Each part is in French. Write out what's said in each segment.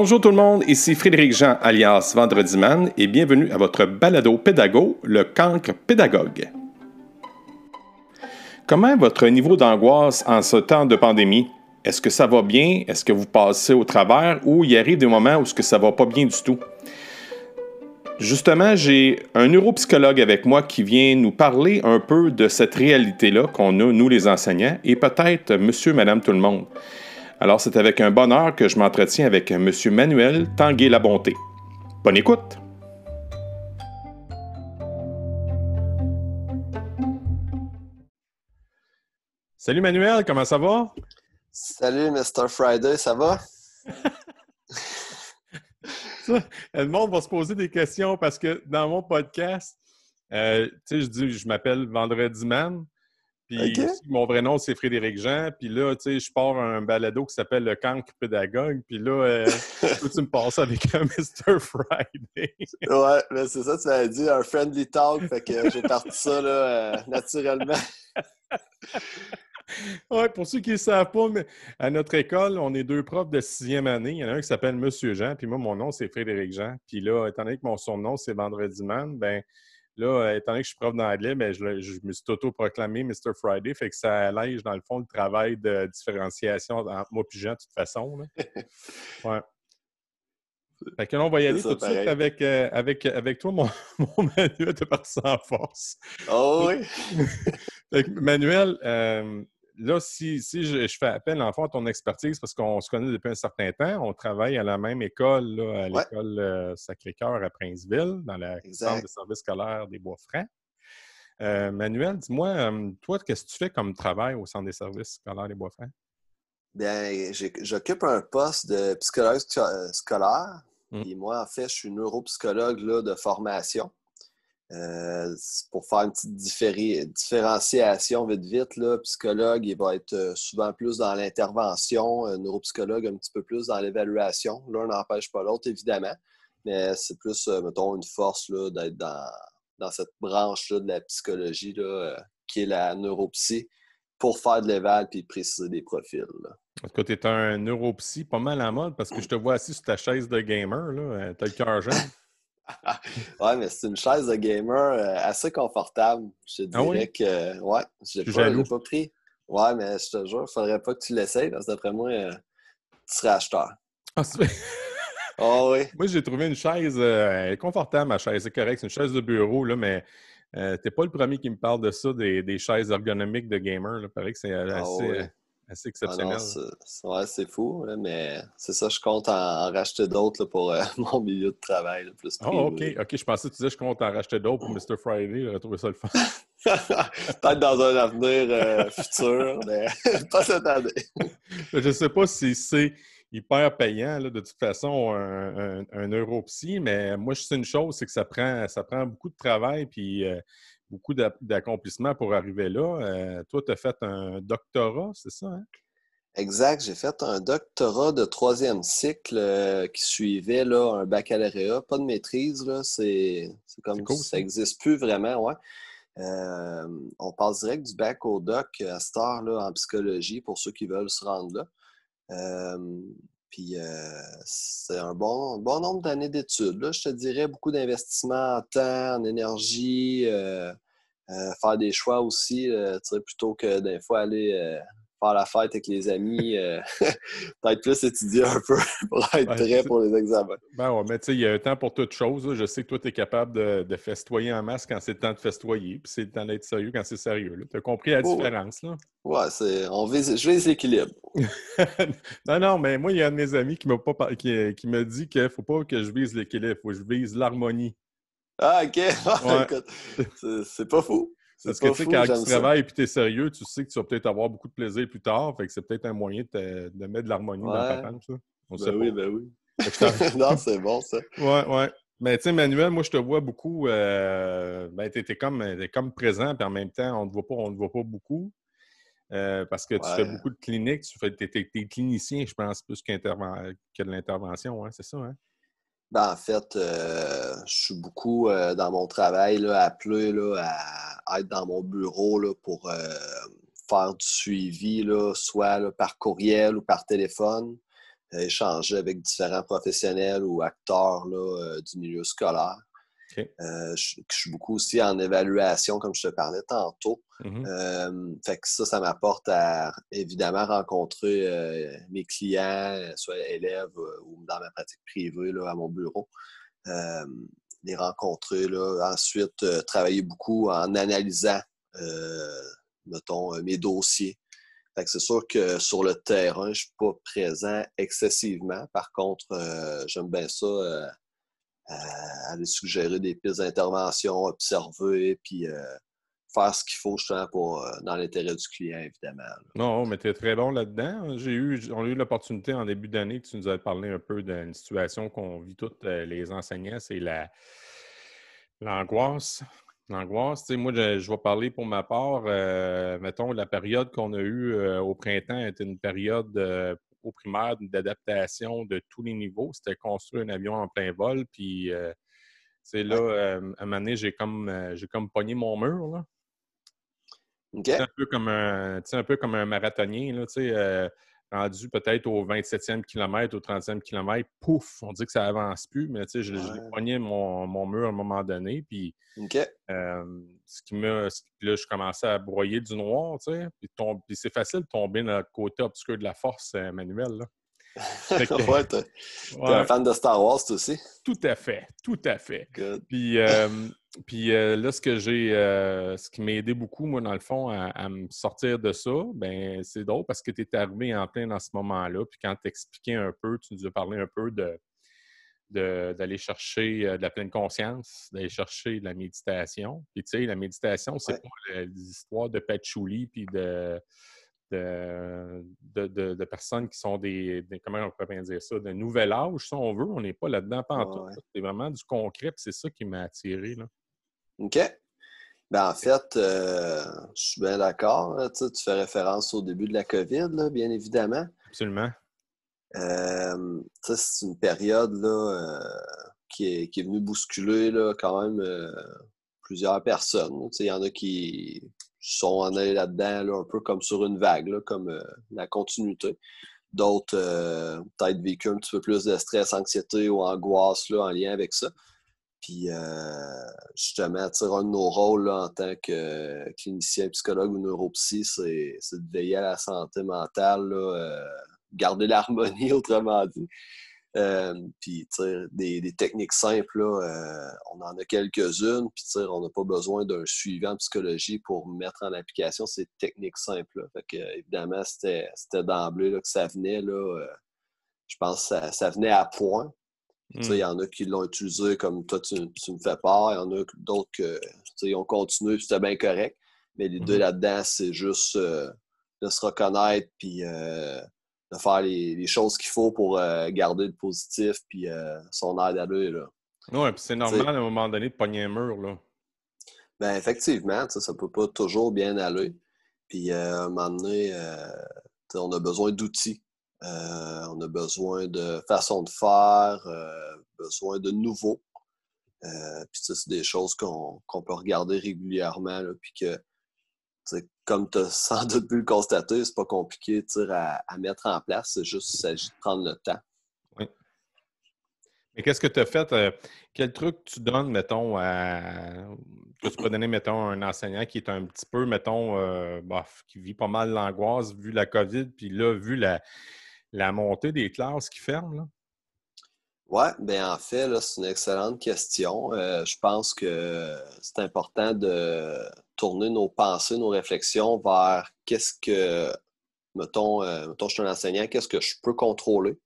Bonjour tout le monde, ici Frédéric Jean alias Vendredi Man et bienvenue à votre balado pédago, le cancre pédagogue. Comment est votre niveau d'angoisse en ce temps de pandémie? Est-ce que ça va bien? Est-ce que vous passez au travers? Ou il arrive des moments où ce que ça va pas bien du tout? Justement, j'ai un neuropsychologue avec moi qui vient nous parler un peu de cette réalité-là qu'on a, nous les enseignants, et peut-être monsieur, madame, tout le monde. Alors, c'est avec un bonheur que je m'entretiens avec monsieur Manuel Tanguay-Labonté. Bonne écoute! Salut Manuel, comment ça va? Salut Mr. Friday, ça va? le monde va se poser des questions parce que dans mon podcast, euh, tu sais, je dis, je m'appelle Vendredi Man. Puis mon vrai nom, c'est Frédéric Jean. Puis là, tu sais, je pars un balado qui s'appelle Le Cancre Pédagogue. Puis là, euh, tu me passes avec un Mr. Friday. ouais, mais c'est ça, tu m'as dit, un friendly talk. Fait que j'ai parti ça, là, euh, naturellement. Oui, pour ceux qui ne savent pas, mais à notre école, on est deux profs de sixième année. Il y en a un qui s'appelle Monsieur Jean, puis moi, mon nom, c'est Frédéric Jean. Puis là, étant donné que mon surnom, c'est Vendredi Man, ben là, étant donné que je suis prof d'anglais, ben, je, me suis auto-proclamé Mr. Friday, fait que ça allège, dans le fond, le travail de différenciation entre moi et Jean, de toute façon. Ouais. Fait que là, on va y aller tout de suite avec, euh, avec, avec toi, mon, mon Manuel de partir en force. Oh oui! Manuel, euh, là, si, je, fais appel en à ton expertise, parce qu'on se connaît depuis un certain temps, on travaille à la même école, à l'école euh, Sacré-Cœur à Princeville, dans le centre de service scolaire des Bois-Francs. Euh, Manuel, dis-moi, euh, toi, qu'est-ce que tu fais comme travail au centre des services scolaires des Bois-Francs? Bien, j'occupe un poste de psychologue scolaire. Mmh. Et moi, en fait, je suis neuropsychologue là, de formation. Euh, pour faire une petite différenciation vite vite, là, psychologue, il va être euh, souvent plus dans l'intervention, neuropsychologue un petit peu plus dans l'évaluation. L'un n'empêche pas l'autre, évidemment, mais c'est plus, euh, mettons, une force d'être dans, cette branche-là de la psychologie qui est la neuropsy pour faire de l'éval puis préciser des profils. En tout cas, tu es un neuropsy pas mal en mode parce que je te vois assis sur ta chaise de gamer. Tu as le cœur jeune. ouais, mais c'est une chaise de gamer euh, assez confortable. Je te ah dirais que, ouais, je l'ai pas, pris. Ouais, mais je te jure, il faudrait pas que tu l'essayes parce que d'après moi, euh, tu serais acheteur. Ah, oh, oui. Moi, j'ai trouvé une chaise euh, confortable, ma chaise. C'est correct, c'est une chaise de bureau, là, mais t'es pas le premier qui me parle de ça, des, chaises ergonomiques de gamer. Il paraît que c'est ah assez. ah exceptionnel. ouais, c'est fou, mais c'est ça, je compte en, racheter d'autres pour euh, mon milieu de travail. plus oh, OK. OK, je pensais que tu disais je compte en racheter d'autres pour Mr. Friday. J'aurais trouvé ça le fun. Peut-être dans un avenir euh, futur, mais pas cette année. je sais pas si c'est hyper payant, là, de toute façon, un, un, neuropsy, mais moi, je sais une chose, c'est que ça prend, ça prend beaucoup de travail, puis euh, beaucoup d'accomplissement pour arriver là. Euh, toi, tu as fait un doctorat, c'est ça? Hein? Exact. J'ai fait un doctorat de troisième cycle euh, qui suivait là, un baccalauréat. Pas de maîtrise, c'est comme ça n'existe plus vraiment, ouais. Euh, on passe direct du bac au doc à cette heure-là en psychologie pour ceux qui veulent se rendre là. Puis c'est un bon, bon nombre d'années d'études. Je te dirais beaucoup d'investissement en temps, en énergie, euh, faire des choix aussi, euh, plutôt que des fois aller euh, faire la fête avec les amis, peut-être plus étudier un peu pour être prêt pour les examens. Ben ouais, mais tu sais, il y a un temps pour toute chose. Je sais que toi, tu es capable de, festoyer en masse quand c'est le temps de festoyer, puis c'est le temps d'être sérieux quand c'est sérieux. Tu as compris la oh, différence, là? Ouais, c'est, on vise, je vise l'équilibre. non, non, mais moi, il y a un de mes amis qui m'a pas qui, qui me dit qu'il ne faut pas que je vise l'équilibre, il faut que je vise l'harmonie. Ah, OK. c'est pas fou. Parce que, tu sais, quand tu travailles et tu es sérieux, tu sais que tu vas peut-être avoir beaucoup de plaisir plus tard. Fait que c'est peut-être un moyen de, de, mettre de l'harmonie dans ta femme, ça. ben oui, ben oui. non, c'est bon, ça. Ouais, ouais. Mais tu sais, Manuel, moi, je te vois beaucoup. Euh, ben, tu es, comme, comme présent, puis en même temps, on ne te voit pas, on te voit pas beaucoup. Euh, parce que tu fais beaucoup de cliniques, tu fais, es, es, clinicien, je pense, plus que de l'intervention, hein, c'est ça, hein? Ben, en fait, euh, je suis beaucoup euh, dans mon travail là, appelé là, à être dans mon bureau là, pour euh, faire du suivi, là, soit par courriel ou par téléphone. échanger avec différents professionnels ou acteurs là, du milieu scolaire. Euh, je, suis beaucoup aussi en évaluation, comme je te parlais tantôt. Mm-hmm. Euh, fait que ça, ça m'apporte à évidemment rencontrer euh, mes clients, soit élèves ou dans ma pratique privée là, à mon bureau. Les rencontrer. Là. Ensuite, travailler beaucoup en analysant, mettons, mes dossiers. C'est sûr que sur le terrain, je ne suis pas présent excessivement. Par contre, j'aime bien ça aller suggérer des pistes d'intervention, observer, puis euh, faire ce qu'il faut justement pour, euh, dans l'intérêt du client, évidemment. Non, mais tu es très bon là-dedans. J'ai eu, on a eu l'opportunité en début d'année que tu nous avais parlé un peu d'une situation qu'on vit toutes euh, les enseignants, c'est la l'angoisse. L'angoisse, tu sais, moi, je, vais parler pour ma part. mettons, la période qu'on a eue au printemps était une période au primaire d'adaptation de tous les niveaux. C'était construire un avion en plein vol. Puis, c'est euh, là, euh, à un moment donné, j'ai comme, euh, j'ai comme pogné mon mur. Là. C'est un peu comme un, un peu comme un marathonien. Là, rendu peut-être au 27e kilomètre, au 30e kilomètre, pouf, on dit que ça avance plus, mais tu sais, j'ai pogné mon, mur à un moment donné, puis ce qui m'a... Là, je commençais à broyer du noir, puis, puis c'est facile de tomber dans le côté obscur de la force euh, manuelle, là. ouais, t'es un fan de Star Wars, toi aussi? Tout à fait, tout à fait. Puis, euh, puis euh, là, ce que j'ai, euh, ce qui m'a aidé beaucoup, moi, dans le fond, à, me sortir de ça, ben c'est drôle parce que tu es arrivé en plein dans ce moment-là. Puis quand tu expliquais un peu, tu nous as parlé un peu de d'aller chercher de la pleine conscience, d'aller chercher de la méditation. Puis tu sais, la méditation, c'est pas l'histoire de patchouli puis de de, de, personnes qui sont des, comment on pourrait bien dire ça, de nouvel âge, si on veut. On n'est pas là-dedans, pas en tout. C'est vraiment du concret, c'est ça qui m'a attiré. Là. OK. Ben, en fait, euh, je suis bien d'accord. Tu, fais référence au début de la COVID, là, bien évidemment. Absolument. Euh, c'est une période là, euh, qui, est, qui est venue bousculer là, quand même plusieurs personnes. Il y en a qui sont en allés là-dedans, un peu comme sur une vague, comme euh, la continuité. D'autres, euh, peut-être vécu un petit peu plus de stress, anxiété ou angoisse là, en lien avec ça. Puis, euh, justement, un de nos rôles en tant que clinicien, psychologue ou neuropsy, c'est de veiller à la santé mentale, garder l'harmonie, autrement dit. Euh, puis, des, des, techniques simples, euh, on en a quelques-unes. Puis, on n'a pas besoin d'un suivant en psychologie pour mettre en application ces techniques simples. Fait que, évidemment, c'était d'emblée que ça venait. Là, euh, je pense que ça, venait à point. Il y en a qui l'ont utilisé comme toi, tu, me fais part. Il y en a d'autres qui ont continué, c'était bien correct. Mais les deux hmm. là-dedans, c'est juste de se reconnaître, puis de faire les, choses qu'il faut pour euh, garder le positif puis euh, son air d'aller. Oui, puis c'est normal à un moment donné de pogner un mur. Là. Ben, effectivement, ça ne peut pas toujours bien aller. Puis euh, à un moment donné, on a besoin d'outils. on a besoin de façon de faire, besoin de nouveaux. puis ça, c'est des choses qu'on peut regarder régulièrement. puis que comme tu as sans doute pu le constater, c'est pas compliqué à, à, mettre en place. C'est juste qu'il s'agit de prendre le temps. Oui. Mais qu'est-ce que tu as fait? Euh, quel truc tu donnes, mettons, à. Que tu peux donner, mettons, à un enseignant qui est un petit peu, mettons, euh, qui vit pas mal l'angoisse vu la COVID, puis là, vu la, la montée des classes qui ferment? Là? Oui, bien en fait, c'est une excellente question. Euh, je pense que c'est important de tourner nos pensées, nos réflexions vers qu'est-ce que, mettons, euh, mettons, je suis un enseignant, qu'est-ce que je peux contrôler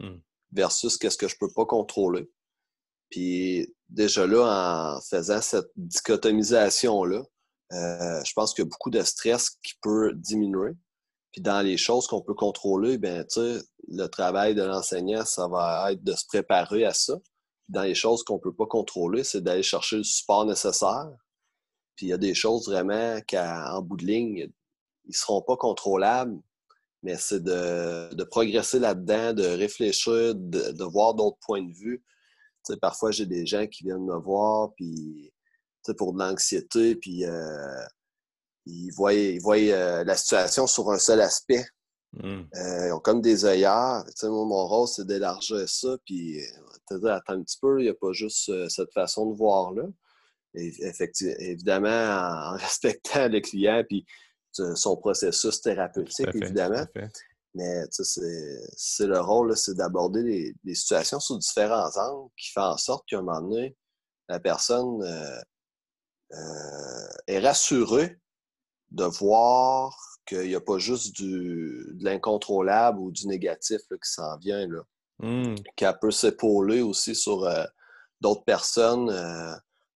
hmm. versus qu'est-ce que je ne peux pas contrôler. Puis déjà là, en faisant cette dichotomisation-là, euh, je pense qu'il y a beaucoup de stress qui peut diminuer. Puis dans les choses qu'on peut contrôler, ben, le travail de l'enseignant, ça va être de se préparer à ça. Dans les choses qu'on ne peut pas contrôler, c'est d'aller chercher le support nécessaire. Puis il y a des choses vraiment qu'en bout de ligne, ils ne seront pas contrôlables, mais c'est de, progresser là-dedans, de réfléchir, de, voir d'autres points de vue. parfois, j'ai des gens qui viennent me voir, puis pour de l'anxiété, puis euh, ils voient, euh, la situation sur un seul aspect. Hmm. ils ont comme des œillères. moi, mon rôle, c'est d'élargir ça, puis attends un petit peu, il n'y a pas juste cette façon de voir-là. Évidemment, en, respectant le client, puis son processus thérapeutique, évidemment. Mais c'est le rôle, c'est d'aborder les, situations sous différents angles qui fait en sorte qu'à un moment donné, la personne euh, euh, est rassurée de voir qu'il n'y a pas juste du, de l'incontrôlable ou du négatif qui s'en vient. Là. Mmh. Qu'elle peut s'épauler aussi sur euh, d'autres personnes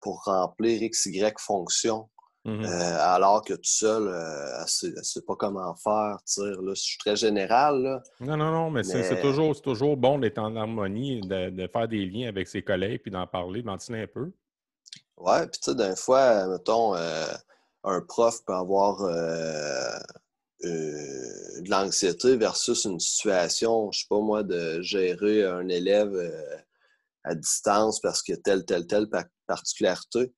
pour remplir X, Y fonctions. Mmh euh, alors que tout seul, euh, elle ne sait, pas comment faire. Là, je suis très général. Là, non, non, non, mais, c'est toujours, toujours bon d'être en harmonie, de, faire des liens avec ses collègues, puis d'en parler, d'en un peu. Oui, puis tu sais, d'un fois, mettons, euh, un prof peut avoir de l'anxiété versus une situation, je sais pas moi, de gérer un élève à distance parce qu'il y a telle, telle, telle particularité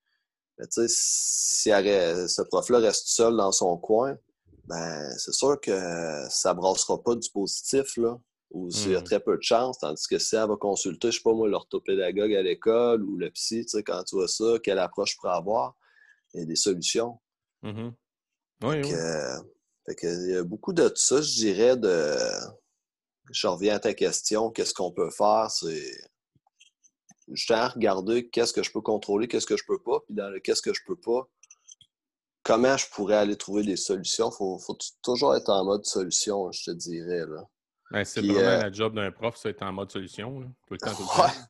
si ce prof-là reste seul dans son coin, ben c'est sûr que ça ne brassera pas du positif, là, ou s'il y a mmh. très peu de chance, tandis que si elle va consulter, je sais pas moi, l'orthopédagogue à l'école ou le psy, quand tu vois ça, quelle approche pour avoir, il y a des solutions. Mmh oui, oui. il y a beaucoup de ça, je dirais, de... Je reviens à ta question, qu'est-ce qu'on peut faire? C'est tiens à regarder qu'est-ce que je peux contrôler, qu'est-ce que je peux pas, puis dans le qu'est-ce que je peux pas, comment je pourrais aller trouver des solutions. Il faut, toujours être en mode solution, je te dirais. Là. Ben, c'est vraiment euh, la job d'un prof, ça, être en mode solution, tout le temps, tout le temps.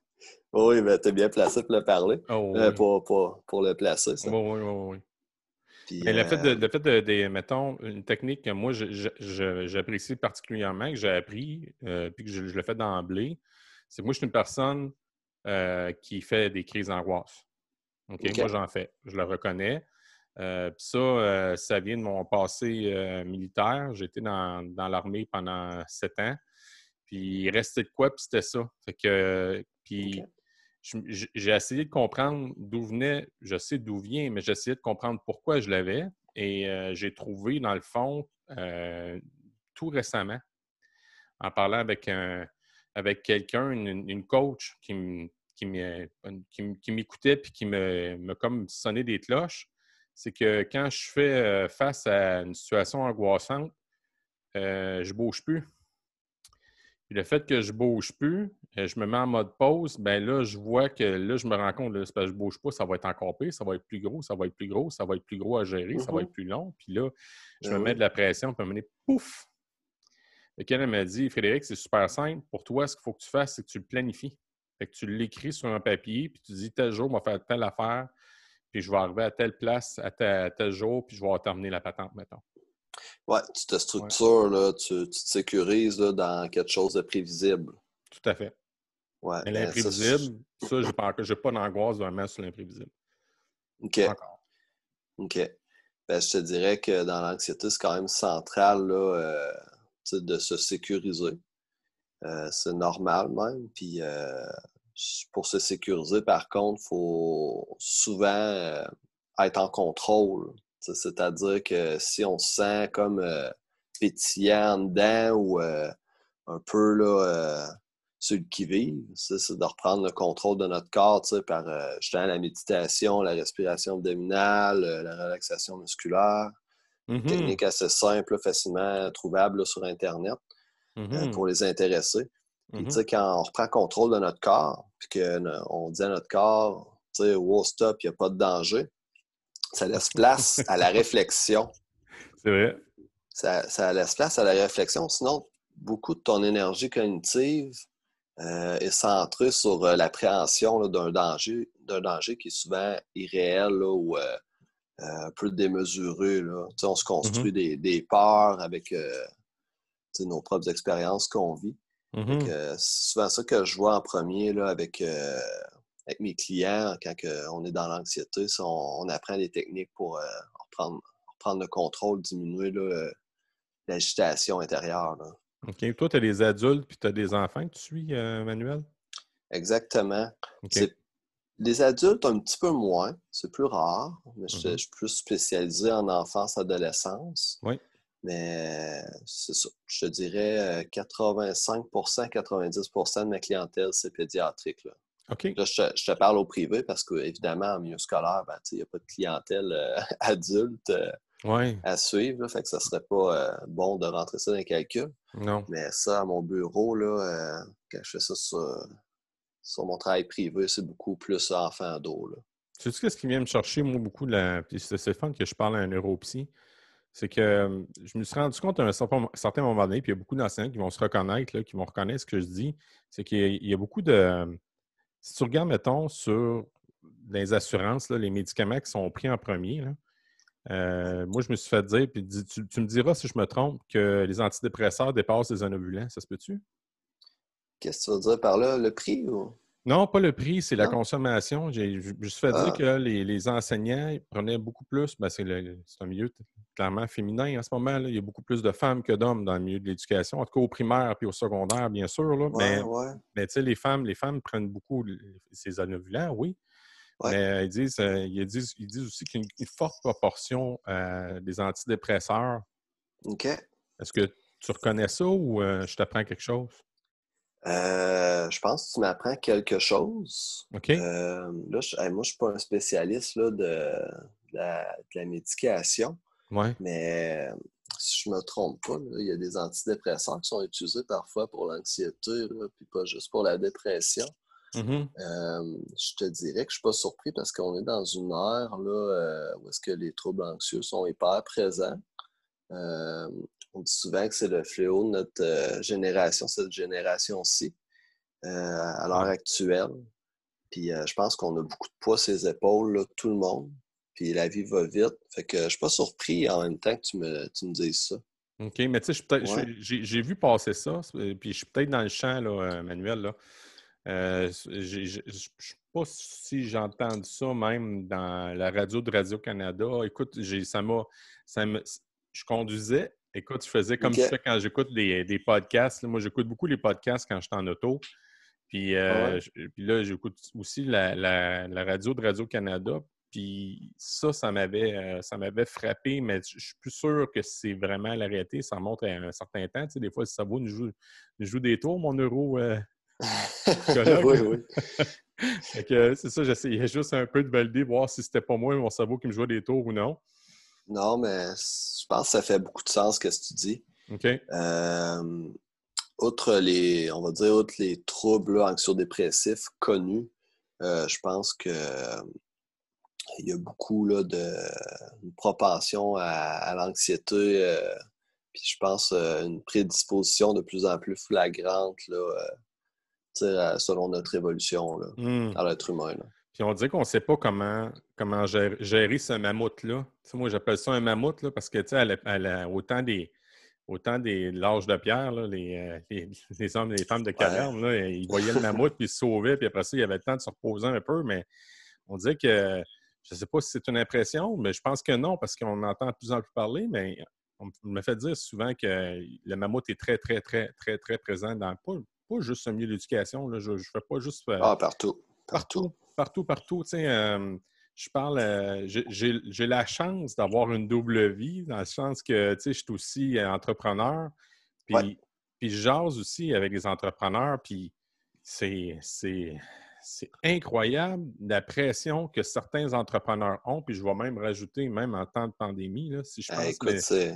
Oui, mais tu es bien placé pour le parler, oh, euh, pour, pour, le placer. Ça. oui, oui, oui. le fait, de, euh, le fait de, mettons, une technique que moi, j'apprécie particulièrement, que j'ai appris, puis que je, je le fais d'emblée, c'est que moi, je suis une personne euh, qui fait des crises d'angoisse. Moi, j'en fais. Je le reconnais. Euh, ça, euh, ça vient de mon passé militaire. J'étais dans, dans l'armée pendant sept ans. Puis il restait de quoi, puis c'était ça. que, puis j'ai essayé de comprendre d'où venait, je sais d'où vient, mais j'ai essayé de comprendre pourquoi je l'avais. Et j'ai trouvé, dans le fond, tout récemment, en parlant avec un, avec quelqu'un, une, coach qui m'écoutait puis qui me, me comme sonnait des cloches, c'est que quand je fais euh, face à une situation angoissante, euh, je bouge plus. le fait que je bouge plus, euh, je me mets en mode pause, ben là, je vois que là, je me rends compte, que je bouge pas, ça va être encore pire, ça va être plus gros, ça va être plus gros, ça va être plus gros à gérer, ça va mmh être plus long. Puis là, je ben me mets de la pression, puis me mener pouf, et elle m'a dit Frédéric, c'est super simple. Pour toi, ce qu'il faut que tu fasses, c'est que tu le planifies. Fait que tu l'écris sur un papier, puis tu dis tel jour, on va faire telle affaire, puis je vais arriver à telle place à tel, jour, puis je vais terminer la patente, mettons. Ouais, tu te structures, là, tu, te sécurises dans quelque chose de prévisible. Tout à fait. Ouais, Mais l'imprévisible, ça, je n'ai pas, pas d'angoisse vraiment sur l'imprévisible. OK. OK. Ben, je te dirais que dans l'anxiété, c'est quand même central là, euh, de se sécuriser. Euh, c'est normal même. Puis euh, pour se sécuriser, par contre, il faut souvent euh, être en contrôle. C'est-à-dire que si on se sent comme pétillant dedans ou un peu là, le qui-vive, c'est de reprendre le contrôle de notre corps par la méditation, la respiration abdominale, la relaxation musculaire. Mmh technique assez simple, facilement trouvable sur Internet euh, mmh pour les intéresser. Puis, mmh quand on reprend contrôle de notre corps, puis qu'on dit à notre corps, tu sais, wow, stop, il n'y a pas de danger, ça laisse place à la réflexion. C'est vrai. Ça, laisse place à la réflexion. Sinon, beaucoup de ton énergie cognitive euh, est centrée sur euh, l'appréhension d'un danger, d'un danger qui est souvent irréel ou un peu démesuré. Là. On se construit mm-hmm. des, peurs avec euh, nos propres expériences qu'on vit. Mm-hmm. C'est souvent ça que je vois en premier là, avec, euh, avec mes clients quand on est dans l'anxiété. On, apprend des techniques pour reprendre, reprendre, le contrôle, diminuer l'agitation intérieure. OK. Toi, tu as des adultes puis tu as des enfants que tu suis, Manuel? Exactement. Les adultes, un petit peu moins. C'est plus rare. Mais je, mm-hmm. suis plus spécialisé en enfance, adolescence. Oui. Mais c'est ça. Je te dirais 85% 90% de ma clientèle, c'est pédiatrique. Là. Là, je, te, parle au privé parce qu'évidemment, en milieu scolaire, ben, il n'y a pas de clientèle adulte à suivre. fait que ça ne serait pas bon de rentrer ça dans les calculs. Non. Mais ça, à mon bureau, là, quand je fais ça sur, sur mon travail privé, c'est beaucoup plus enfant d'eau. Tu sais ce qui vient me chercher, moi, beaucoup, la... c'est le fun que je parle à un neuropsy, c'est que je me suis rendu compte à un certain moment donné, puis il y a beaucoup d'enseignants qui vont se reconnaître, là, qui vont reconnaître ce que je dis, c'est qu'il y a beaucoup de... Si tu regardes, mettons, sur les assurances, les médicaments qui sont pris en premier, euh, moi, je me suis fait dire, puis tu, me diras si je me trompe, que les antidépresseurs dépassent les anovulants. Ça se peut-tu? Qu'est-ce que tu veux dire par là? Le prix ou? Non, pas le prix, c'est la consommation. J'ai juste fait dire ah. que les, enseignants prenaient beaucoup plus. Ben, c'est un milieu clairement féminin en ce moment. Là. Il y a beaucoup plus de femmes que d'hommes dans le milieu de l'éducation, en tout cas au primaire et au secondaire, bien sûr. Là. mais, mais tu sais, les femmes, les femmes prennent beaucoup ces anovulants, oui. Mais ils disent, euh, ils disent, ils disent aussi qu'il y a une, forte proportion euh, des antidépresseurs. OK. Est-ce que tu reconnais ça ou euh, je t'apprends quelque chose? Euh, je pense que tu m'apprends quelque chose. OK. Euh, là, je, moi, je ne suis pas un spécialiste là, de, la, médication. Ouais. Mais si je ne me trompe pas, il y a des antidépresseurs qui sont utilisés parfois pour l'anxiété, puis pas juste pour la dépression. Mm-hmm. Euh, je te dirais que je ne suis pas surpris parce qu'on est dans une ère là, où est-ce que les troubles anxieux sont hyper présents. On dit souvent que c'est le fléau de notre euh, génération, cette génération-ci, euh, à l'heure actuelle. Puis euh, je pense qu'on a beaucoup de poids sur les épaules, tout le monde. Puis la vie va vite. Fait que je suis pas surpris en même temps que tu me, tu me dises ça. OK, mais tu sais, j'ai vu passer ça, puis je suis peut-être dans le champ, là, Manuel. Là. je ne sais pas si j'ai entendu ça même dans la radio de Radio-Canada. Écoute, ça m'a. Je conduisais Écoute, je faisais comme ça quand j'écoute des, podcasts. moi, j'écoute beaucoup les podcasts quand je suis en auto. Puis, euh, puis là, j'écoute aussi la, radio de Radio-Canada. Puis ça, ça m'avait, euh, ça m'avait frappé, mais je suis plus sûr que c'est vraiment la réalité. Ça remonte à un certain temps. Tu sais, des fois, si ça vaut, nous joue, joue des tours, mon euro. Euh, oui, oui. c'est ça, j'essayais juste un peu de valider, voir si c'était pas moi, mon cerveau qui me jouait des tours ou non. Non, mais je pense que ça fait beaucoup de sens ce que tu dis. OK. Euh, outre les, on va dire, outre les troubles anxio-dépressifs connus, euh, je pense que il y a beaucoup là, de une propension à, l'anxiété, euh, puis je pense une prédisposition de plus en plus flagrante là, selon notre évolution là, hmm. à l'être humain. Puis on dirait qu'on ne sait pas comment, comment gérer, ce mammouth-là. moi, j'appelle ça un mammouth là, parce que elle a autant des autant des l'âge de pierre, là, les, euh, les, les, hommes et les femmes de caverne, là, ils voyaient le mammouth, puis ils se sauvaient, puis après ça, il y avait le temps de se reposer un peu, mais on dirait que, je ne sais pas si c'est une impression, mais je pense que non, parce qu'on entend de plus en plus parler, mais on me fait dire souvent que le mammouth est très, très, très, très, très présent dans, pas, pas juste au milieu de l'éducation, je ne fais pas juste... Euh, ah, partout. Partout partout, partout. Euh, je parle, euh, j'ai la chance d'avoir une double vie, dans le sens que je suis aussi entrepreneur. Puis, puis je jase aussi avec les entrepreneurs. Puis c'est incroyable la pression que certains entrepreneurs ont. Puis je vais même rajouter, même en temps de pandémie, là, si je pense. que...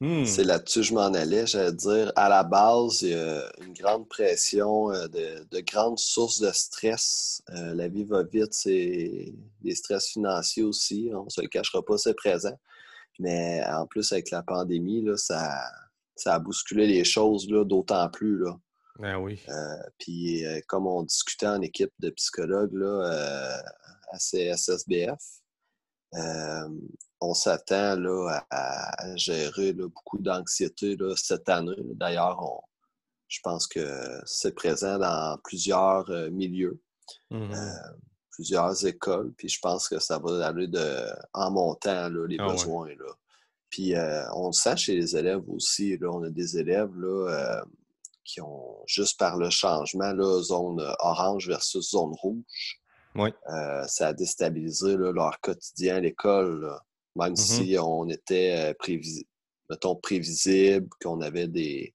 Hmm. C'est là-dessus que je m'en allais, j'allais dire. À la base, il y a une grande pression, euh, de, grandes sources de stress. Euh, la vie va vite, c'est des stress financiers aussi. On ne se le cachera pas, c'est présent. Mais en plus, avec la pandémie, là, ça, ça a bousculé les choses d'autant plus. Là. Ah oui. Euh, puis, comme on discutait en équipe de psychologues là, à CSSBF, on s'attend à, gérer beaucoup d'anxiété cette année. D'ailleurs, je pense que c'est présent dans plusieurs euh, milieux, mmh euh, plusieurs écoles. Puis je pense que ça va aller de, en montant les ah besoins. Puis euh, on le sent chez les élèves aussi. on a des élèves qui ont, juste par le changement, zone orange versus zone rouge, ça a déstabilisé leur quotidien à l'école même mmh si on était euh, mettons, prévisible, qu'on avait des,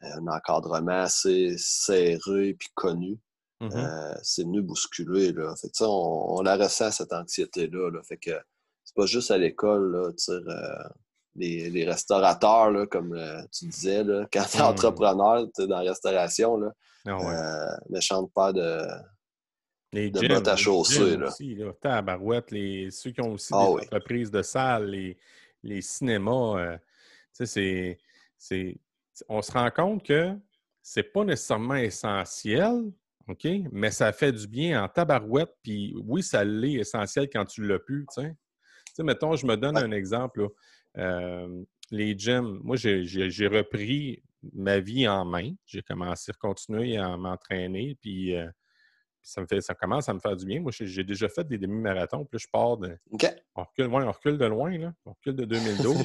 un encadrement assez serré puis connu. Mm-hmm. c'est venu bousculer. Là. Fait que, on, on, la ressent, cette anxiété-là. Là. Fait que c'est pas juste à l'école. Les, les, restaurateurs, là, comme tu disais, là, quand tu es mm. entrepreneur, dans la restauration, là, ah ne chante pas de, les de bottes à chausser. Là. Aussi, là. Tabarouette, les, ceux qui ont aussi ah des entreprises de salles, les, les cinémas, euh, c'est, c'est, on se rend compte que c'est pas nécessairement essentiel, OK? Mais ça fait du bien en tabarouette, puis oui, ça l'est essentiel quand tu l'as pu, tu sais. mettons, je me donne un exemple. Euh, les gyms, moi, j'ai repris ma vie en main. J'ai commencé à continuer à m'entraîner, puis euh, ça, me fait, ça commence à me faire du bien. Moi, j'ai déjà fait des demi-marathons, puis je pars de. On, recule, on recule de loin, là. On recule de 2012.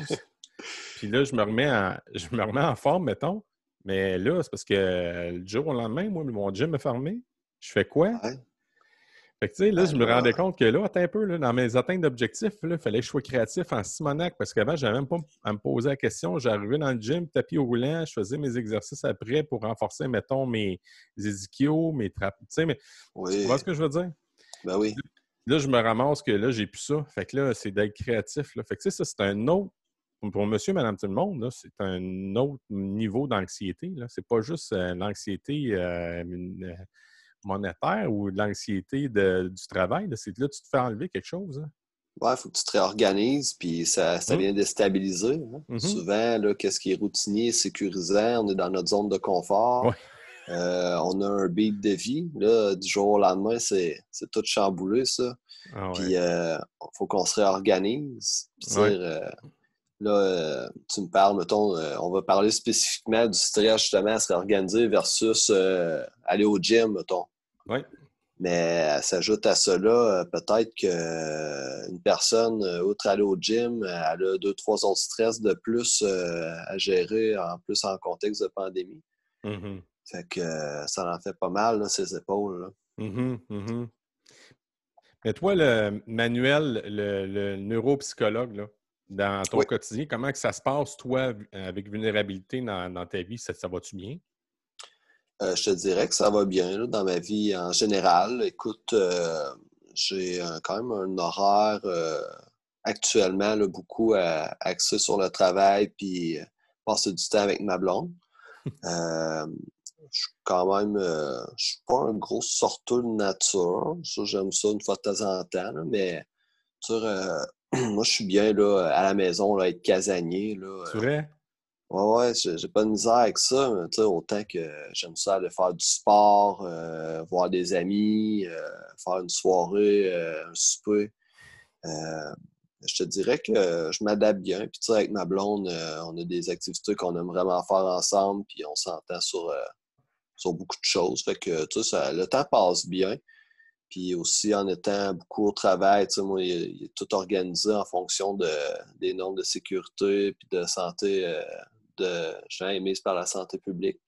puis là, je me, remets en, je me remets en forme, mettons. Mais là, c'est parce que le jour au lendemain, moi, mon gym est fermé. Je fais quoi? Fait que, tu sais, là, je me rendais compte que là, un peu, là, dans mes atteintes d'objectifs, il fallait que je sois créatif en Simonac parce qu'avant, je n'avais même pas à me poser la question. J'arrivais dans le gym, tapis au roulant, je faisais mes exercices après pour renforcer, mettons, mes ischios, mes trappes. Tu sais, mais tu vois ce que je veux dire? Ben oui. Là, je me ramasse que là, j'ai plus ça. Fait que là, c'est d'être créatif. Là. Fait que, tu sais, ça, c'est un autre pour monsieur, madame, tout le monde, c'est un autre niveau d'anxiété. C'est pas juste euh, l'anxiété euh, monétaire ou de l'anxiété du travail. C'est que là, tu te fais enlever quelque chose. Hein? Oui, il faut que tu te réorganises, puis ça, ça mmh. vient déstabiliser. Hein? Mmh Souvent, qu'est-ce qui est routinier, sécurisant, on est dans notre zone de confort. Euh, on a un beat de vie. Là, du jour au lendemain, c'est tout chamboulé, ça. Ah puis, il euh, faut qu'on se réorganise. Euh, là, tu me parles, mettons, on va parler spécifiquement du stress, justement, à se réorganiser versus aller au gym, mettons. Oui. Mais s'ajoute à cela, peut-être qu'une personne, outre aller au gym, elle a deux, trois autres stress de plus à gérer, en plus en contexte de pandémie. Mmh fait que ça en fait pas mal, ses épaules. Mmh mmh Mais toi, le Manuel, le, neuropsychologue, dans ton quotidien, comment que ça se passe, toi, avec vulnérabilité dans, ta vie? Ça, ça va-tu bien? Euh, je te dirais que ça va bien dans ma vie en général. Écoute, euh, j'ai quand même un horaire euh, actuellement beaucoup axé sur le travail puis passer du temps avec ma blonde. je suis quand même, je suis pas un gros sorteur de nature. j'aime ça une fois de temps en temps, mais moi, je suis bien là, à la maison, là, être casanier. C'est vrai? Ouais, ouais, j'ai pas de misère avec ça, mais autant que j'aime ça aller faire du sport, euh, voir des amis, euh, faire une soirée, euh, un souper. je te dirais que je m'adapte bien. Puis, avec ma blonde, on a des activités qu'on aime vraiment faire ensemble, puis on s'entend sur, sur beaucoup de choses. Fait que, tu sais, le temps passe bien. Puis aussi, en étant beaucoup au travail, tu sais, moi, il, est tout organisé en fonction de, des normes de sécurité puis de santé de gens émises par la santé publique.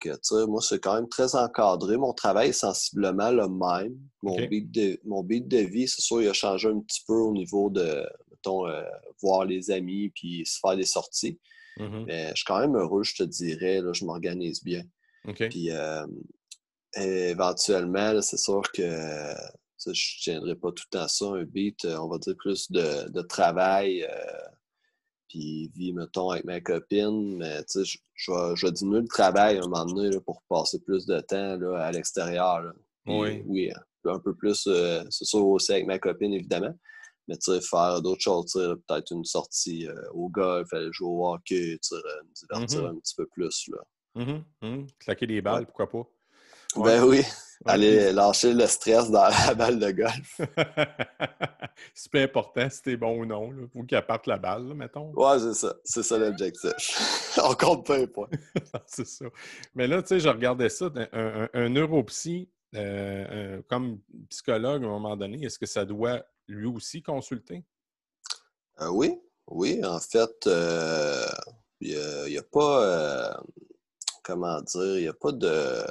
que, moi, c'est quand même très encadré. Mon travail est sensiblement le même. Mon, beat, de, mon beat de vie, c'est sûr, il a changé un petit peu au niveau de, mettons, euh, voir les amis puis se faire des sorties. Mm-hmm. Mais je suis quand même heureux, je te dirais. Là, je m'organise bien. Puis euh, éventuellement, c'est sûr que je ne tiendrai pas tout le temps ça, un beat, euh, on va dire plus de, de travail puis vie, mettons, avec ma copine. Mais tu sais, je, vais, diminuer le travail un moment donné pour passer plus de temps là, à l'extérieur. Oui. Oui, un peu plus, euh, c'est sûr aussi avec ma copine, évidemment. Mais tu sais, faire d'autres choses, peut-être une sortie euh, au golf, aller jouer au hockey, me divertir mm-hmm. un petit peu plus. Là. Mm-hmm. Mm-hmm. Claquer des balles, pourquoi pas? Ben oui. Aller lâcher le stress dans la balle de golf. c'est pas important si t'es bon ou non. Là. Faut qu'il parte la balle, mettons. Ouais, c'est ça. C'est ça l'objectif. On compte pas un point. c'est ça. Mais là, tu sais, je regardais ça. Un, un, neuropsy, euh, comme psychologue, à un moment donné, est-ce que ça doit lui aussi consulter? Euh, oui. Oui, en fait, euh, il n'y a, a, pas. comment dire? Il n'y a pas de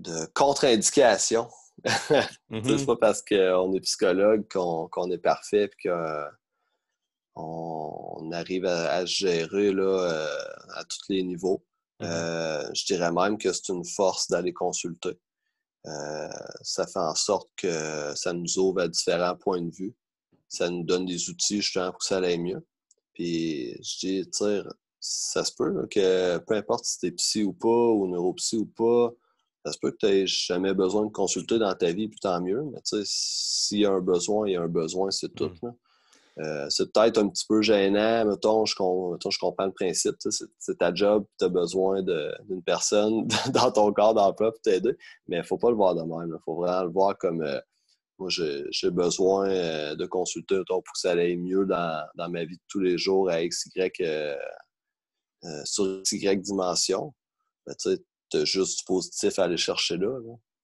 de contre-indication. C'est mm-hmm. pas parce qu'on est psychologue qu'on est parfait et on, arrive à, gérer là, à tous les niveaux. Mm-hmm. je dirais même que c'est une force d'aller consulter. ça fait en sorte que ça nous ouvre à différents points de vue. Ça nous donne des outils justement pour que ça aille mieux. Puis je dis, ça se peut que peu importe si t'es psy ou pas, ou neuropsy ou pas, ça se peut que tu n'aies jamais besoin de consulter dans ta vie, puis tant mieux. Mais tu sais, s'il y a un besoin, il y a un besoin, c'est tout. Mm. Euh, c'est peut-être un petit peu gênant, mettons, je, je comprends le principe. C'est ta job, tu as besoin d'une personne dans ton corps d'emploi pour t'aider, mais il ne faut pas le voir de même. Il faut vraiment le voir comme euh, moi, j'ai besoin euh, de consulter pour que ça aille mieux dans, ma vie de tous les jours à X, Y, sur Y dimension. Ben, juste du positif à aller chercher là.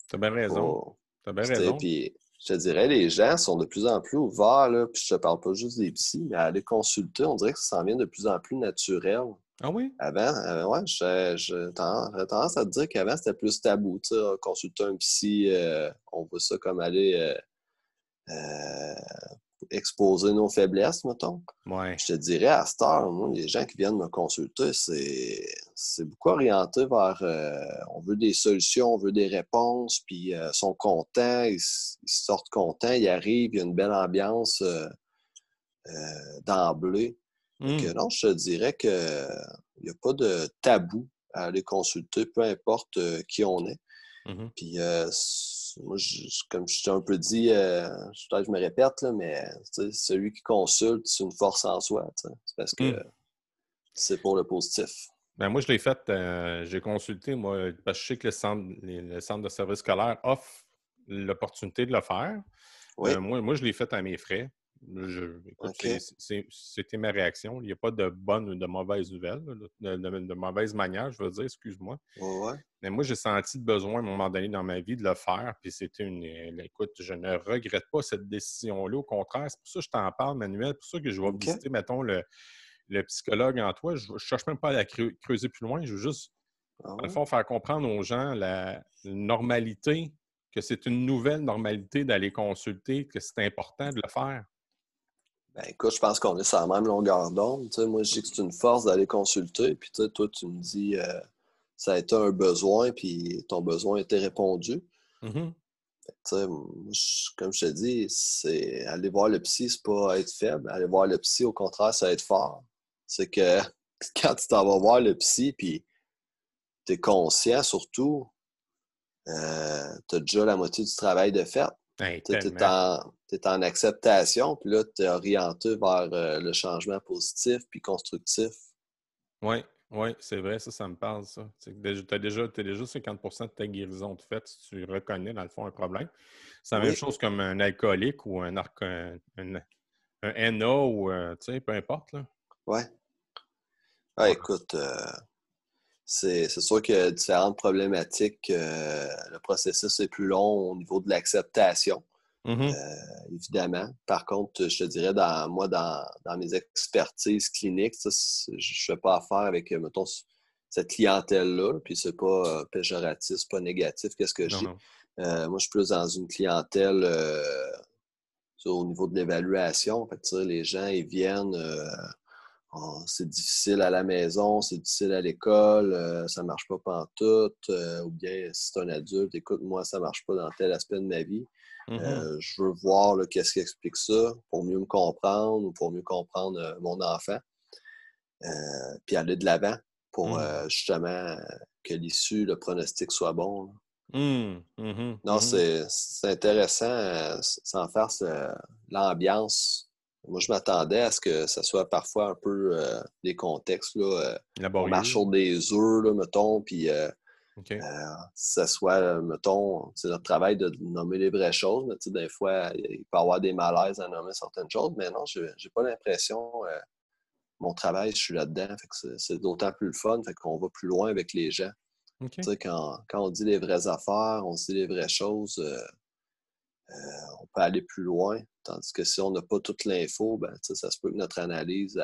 Tu as bien raison. Tu as bien raison. Puis, je te dirais, les gens sont de plus en plus ouverts, là, puis je te parle pas juste des psys, mais à aller consulter, on dirait que ça s'en vient de plus en plus naturel. Ah oui? Avant, euh, ouais, j'ai tendance à te dire qu'avant, c'était plus tabou. Tu sais, consulter un psy, euh, on voit ça comme aller euh, exposer nos faiblesses, mettons. Je te dirais, à cette heure, les gens qui viennent me consulter, c'est beaucoup orienté vers euh, on veut des solutions, on veut des réponses, puis euh, ils sont contents, ils, sortent contents, ils arrivent, il y a une belle ambiance euh, d'emblée. Mmh. non, je te dirais qu'il n'y a pas de tabou à aller consulter, peu importe qui on est. Mmh puis moi, comme je t'ai un peu dit, euh, peut-être je me répète, là, mais celui qui consulte, c'est une force en soi. C'est parce que hmm. c'est pour le positif. Ben moi, je l'ai fait, euh, j'ai consulté, moi, parce que je sais que le centre, le centre de service scolaire offre l'opportunité de le faire. Euh, moi, moi, je l'ai fait à mes frais. C'était ma réaction. Il n'y a pas de bonne ou de mauvaise nouvelle, de, mauvaise manière, je veux dire, excuse-moi. Mais moi, j'ai senti le besoin à un moment donné dans ma vie de le faire. Puis c'était une. Euh, écoute, je ne regrette pas cette décision-là. Au contraire, c'est pour ça que je t'en parle, Manuel. C'est pour ça que je vais visiter, mettons, le, psychologue en toi. Je ne cherche même pas à la creuser plus loin. Je veux juste, ah dans le fond, faire comprendre aux gens la normalité, que c'est une nouvelle normalité d'aller consulter, que c'est important de le faire. Ben, écoute, je pense qu'on est sur la même longueur d'onde. Moi, je dis que c'est une force d'aller consulter. Puis toi, tu me dis euh, ça a été un besoin, puis ton besoin a été répondu. Mm-hmm. comme je te dis, c'est aller voir le psy, c'est pas être faible. Aller voir le psy, au contraire, c'est être fort. C'est que quand tu t'en vas voir le psy, puis tu es conscient surtout, euh, tu as déjà la moitié du travail de fait. Tu es, en acceptation, puis là, tu es orienté vers euh, le changement positif puis constructif. Oui, oui, c'est vrai, ça, ça me parle, ça. Tu as déjà, déjà 50% de ta guérison de fait si tu reconnais, dans le fond, un problème. C'est la même chose comme un alcoolique ou un, un, un, NA ou, euh, tu sais, peu importe, là. Ouais. Ah, écoute, c'est sûr qu'il y a différentes problématiques. Euh, le processus est plus long au niveau de l'acceptation, mm-hmm. euh, évidemment. Par contre, je te dirais, dans, moi, dans, mes expertises cliniques, je ne fais pas affaire avec, mettons, cette clientèle-là. Puis c'est pas euh, péjoratif, c'est pas négatif. Qu'est-ce que dis? moi, je suis plus dans une clientèle au niveau de l'évaluation. Les gens, ils viennent Oh, c'est difficile à la maison, c'est difficile à l'école, euh, ça ne marche pas pantoute, euh, ou bien si c'est un adulte, écoute, moi, ça ne marche pas dans tel aspect de ma vie. Mm-hmm. Euh, je veux voir qu'est-ce qui explique ça pour mieux me comprendre ou pour mieux comprendre mon enfant. puis aller de l'avant pour mm. justement que l'issue, le pronostic soit bon. Mm, mm-hmm, non, mm-hmm. c'est intéressant sans faire l'ambiance moi, je m'attendais à ce que ça soit parfois un peu euh, des contextes, là, euh, on marche sur des œufs, là, mettons, puis euh, ça soit, mettons, c'est notre travail de nommer les vraies choses, mais tu sais, des fois, il peut y avoir des malaises à nommer certaines choses, mais non, j'ai pas l'impression, mon travail, je suis là-dedans, c'est d'autant plus le fun, fait qu'on va plus loin avec les gens. Tu sais, quand, quand, on dit les vraies affaires, on dit les vraies choses, euh, on peut aller plus loin. Tandis que si on n'a pas toute l'info, ben, ça se peut que notre analyse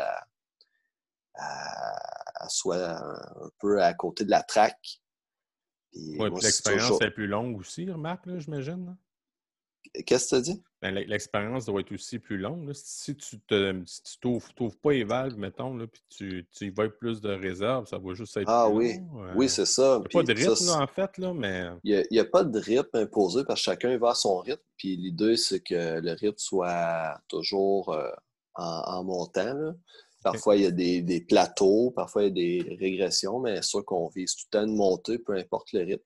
soit un, peu à côté de la traque. Oui, puis l'expérience est plus longue aussi, remarque, j'imagine. Qu'est-ce que tu as dit? Ben, l'expérience doit être aussi plus longue. Si tu ne si t'ouvres pas les valves, mettons, là, puis tu, tu y vas avec plus de réserve, ça va juste être. Ah oui, oui, c'est ça. Il n'y a pas de rythme, là, en fait, là, mais. Il n'y a, pas de rythme imposé parce que chacun va à son rythme. Puis l'idée, c'est que le rythme soit toujours euh, en, montant. Parfois, il y a des, plateaux, parfois, il y a des régressions, mais c'est sûr qu'on vise tout le temps de monter, peu importe le rythme.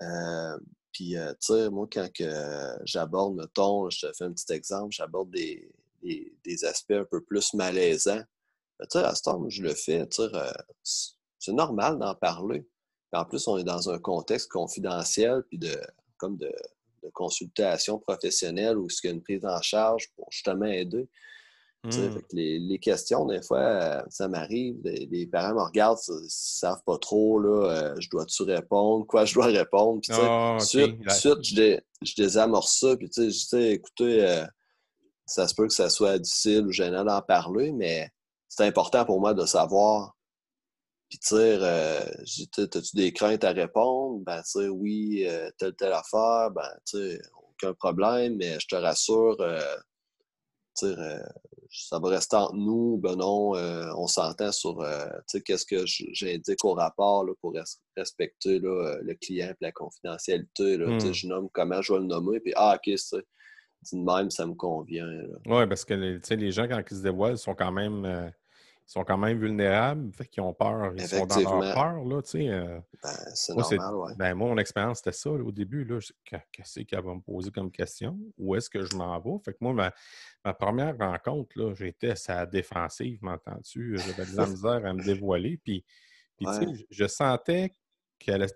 Euh, puis, euh, tu sais, moi, quand j'aborde, mettons, je te fais un petit exemple, j'aborde des, aspects un peu plus malaisants. Ben, tu sais, à ce temps, je le fais, tu sais, c'est normal d'en parler. en plus, on est dans un contexte confidentiel, puis de, comme de, consultation professionnelle où il y a une prise en charge pour justement aider. Hmm. Les, questions, des fois, euh, ça m'arrive, les, parents me regardent, ils ne savent pas trop, là, euh, je dois-tu répondre, quoi je dois répondre. Puis, oh, suite, je, désamorce ça, puis je dis, écoutez, euh, ça se peut que ça soit difficile ou gênant d'en parler, mais c'est important pour moi de savoir. Puis, tu sais, as-tu des craintes à répondre? Ben, tu sais, oui, telle, telle affaire, ben, tu sais, aucun problème, mais je te rassure, euh, ça va rester entre nous, ben non, euh, on s'entend sur euh, qu'est-ce que j'indique au rapport là, pour respecter là, le client et la confidentialité. Là, hmm. Je nomme comment je vais le nommer, puis ah, ok, c'est de même, ça me convient. Oui, parce que les gens, quand ils se dévoilent, sont quand même sont quand même vulnérables, fait qu'ils ont peur, ils sont dans leur peur, là, tu sais. Euh. ben, c'est normal, ouais. Ben, moi, mon expérience, c'était ça, au début, là, qu'est-ce qu'elle va me poser comme question? Où est-ce que je m'en vais? Fait que moi, ma, première rencontre, là, j'étais sa défensive, m'entends-tu? J'avais de la misère à me dévoiler, puis, puis tu sais, je sentais qu'elle a,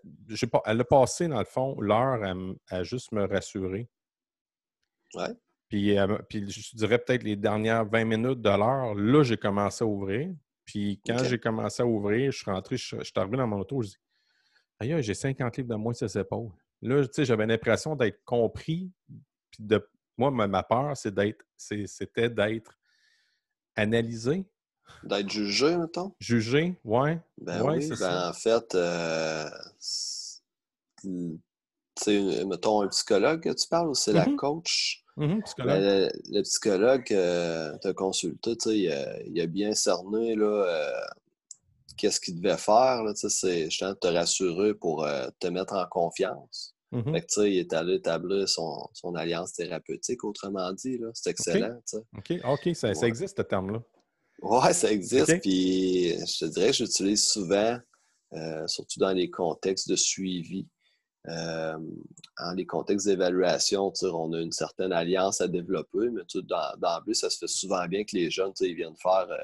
elle a passé, dans le fond, l'heure à, à juste me rassurer. Ouais. Puis, euh, puis je dirais peut-être les dernières 20 minutes de l'heure, là, j'ai commencé à ouvrir. Puis quand j'ai commencé à ouvrir, je suis rentré, je, suis arrivé dans mon auto, je dis Aïe, j'ai 50 livres de moins sur ses épaules. Là, tu sais, j'avais l'impression d'être compris. Puis de, moi, ma, peur, c'est d'être, c'était d'être analysé. D'être jugé, mettons? Jugé, ouais. Ben oui, ben ça. en fait, euh, sais, mettons, un psychologue que tu parles ou c'est la mm-hmm. Psychologue. Ben, le, psychologue que tu as consulté, il a, il a bien cerné là, euh, qu'est-ce qu'il devait faire. C'est de te rassurer pour euh, te mettre en confiance. Fait que, il est allé établir son, son, alliance thérapeutique, autrement dit. C'est excellent. OK, OK, ça, ça existe ce terme-là. Oui, ça existe. Puis je te dirais que j'utilise souvent, euh, surtout dans les contextes de suivi. Euh, en les contextes d'évaluation, on a une certaine alliance à développer, mais dans, le ça se fait souvent bien que les jeunes ils viennent faire euh,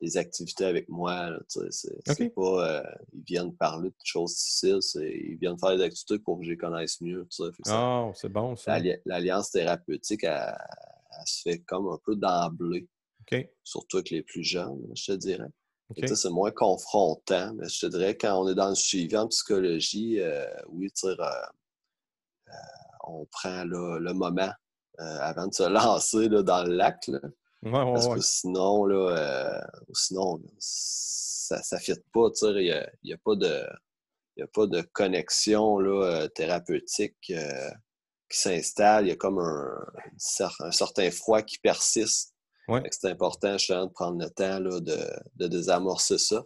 des activités avec moi. c'est, pas, euh, ils viennent parler de choses difficiles, ils viennent faire des activités pour que je les connaisse mieux. oh, c'est bon ça. L'alliance thérapeutique, elle, se fait comme un peu d'emblée. Surtout avec les plus jeunes, je te dirais. C'est moins confrontant, mais je te dirais, quand on est dans le suivi en psychologie, euh, oui, euh, euh, on prend le moment avant de se lancer dans le lac. parce que sinon, là, sinon ça ne fit pas. Il n'y a, pas de. a pas de connexion là, thérapeutique qui s'installe. Il y a comme un, un certain froid qui persiste c'est important, de prendre le temps de, désamorcer ça,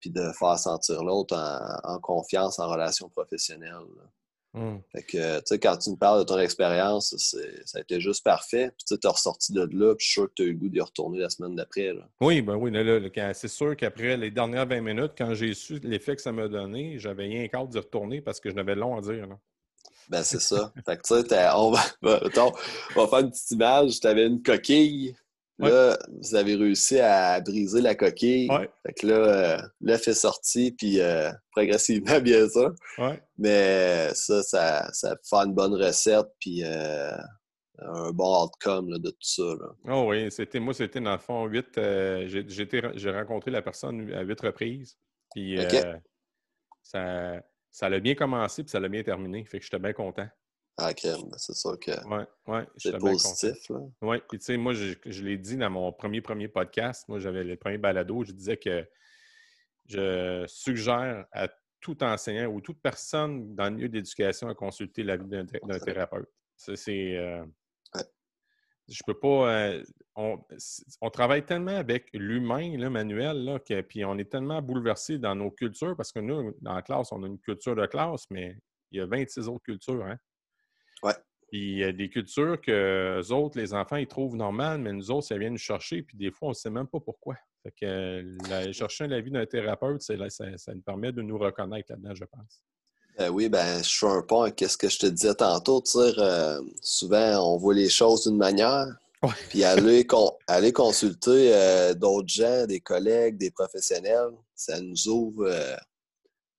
puis de faire sentir l'autre en, confiance en relation professionnelle. Mmh. que, quand tu me parles de ton expérience, ça a été juste parfait. Puis tu es ressorti de là, puis je suis sûr que tu as eu le goût d'y retourner la semaine d'après. Oui, ben oui, c'est sûr qu'après les dernières 20 minutes, quand j'ai su l'effet que ça m'a donné, j'avais rien qu'à d'y retourner parce que je n'avais long à dire. Ben, c'est ça. fait que, tu sais, on va, on va faire une petite image. Tu avais une coquille, Là, vous avez réussi à briser la coquille. Fait que là, euh, l'œuf est sorti, puis euh, progressivement, bien sûr. Mais ça, ça, ça fait une bonne recette, puis euh, un bon outcome de tout ça. Oh oui, c'était moi, c'était dans le fond huit. j'ai rencontré la personne à huit reprises. Puis ça, ça a bien commencé, puis ça l'a bien terminé. Fait que j'étais bien content. Ah, c'est sûr que ouais, ouais, c'est positif. Oui, puis tu sais, moi, je, l'ai dit dans mon premier premier podcast, moi, j'avais le premier balado, je disais que je suggère à tout enseignant ou toute personne dans le milieu d'éducation à consulter l'avis d'un thérapeute. C'est, euh, je peux pas. Euh, on, travaille tellement avec l'humain, là, Manuel, là, que, puis on est tellement bouleversé dans nos cultures parce que nous, dans la classe, on a une culture de classe, mais il y a 26 autres cultures. Hein? Ouais. Puis il y a des cultures que les autres, les enfants, ils trouvent normales, mais nous autres, ça vient nous chercher, puis des fois, on ne sait même pas pourquoi. Fait que chercher l'avis d'un thérapeute, ça, ça, nous permet de nous reconnaître là-dedans, je pense. Ben oui, ben, je suis un point qu'est-ce que je te disais tantôt. Euh, souvent, on voit les choses d'une manière, puis aller, aller consulter euh, d'autres gens, des collègues, des professionnels, ça nous ouvre euh,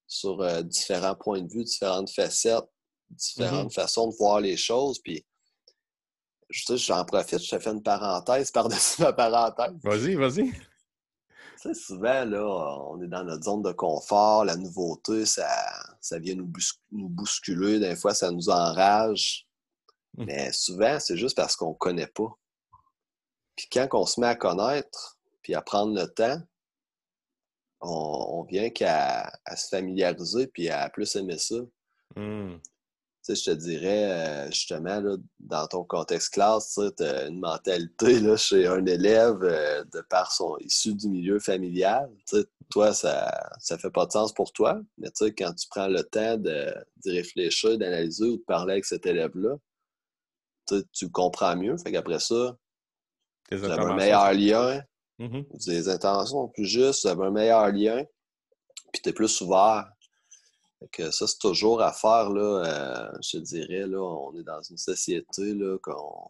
sur différents points de vue, différentes facettes, différentes mm-hmm. façons de voir les choses. Puis, j'en profite, je te fais une parenthèse par-dessus ma parenthèse. Vas-y, vas-y souvent, là, on est dans notre zone de confort, la nouveauté, ça, ça vient nous, bousculer, des fois, ça nous enrage. Mmh. Mais souvent, c'est juste parce qu'on ne connaît pas. Puis quand on se met à connaître, puis à prendre le temps, on, vient qu'à se familiariser, puis à plus aimer ça. Mmh je te dirais, euh, justement, là, dans ton contexte classe, tu as une mentalité là, chez un élève euh, de par son issu du milieu familial. toi, ça ne fait pas de sens pour toi, mais quand tu prends le temps d'y réfléchir, d'analyser ou de parler avec cet élève-là, tu comprends mieux. Fait qu'après ça, vous avez un meilleur lien. Mm-hmm. Des intentions plus justes, vous avez un meilleur lien, puis tu es plus ouvert que ça, c'est toujours à faire, là, euh, je dirais. Là, on est dans une société, là,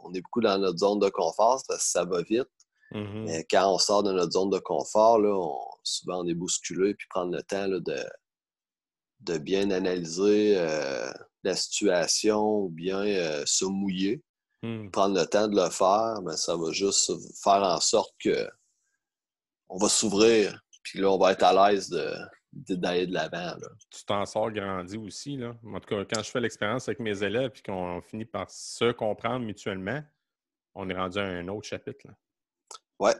on, est beaucoup dans notre zone de confort parce que ça va vite. Mm-hmm. Mais quand on sort de notre zone de confort, là, souvent on est bousculé puis prendre le temps là, de, de bien analyser euh, la situation ou bien euh, se mouiller. Mm. Prendre le temps de le faire, ben, ça va juste faire en sorte que on va s'ouvrir. Puis là, on va être à l'aise de, d'aller de l'avant. Tu t'en sors grandi aussi. Là. En tout cas, quand je fais l'expérience avec mes élèves et qu'on finit par se comprendre mutuellement, on est rendu à un autre chapitre. Là. Ouais.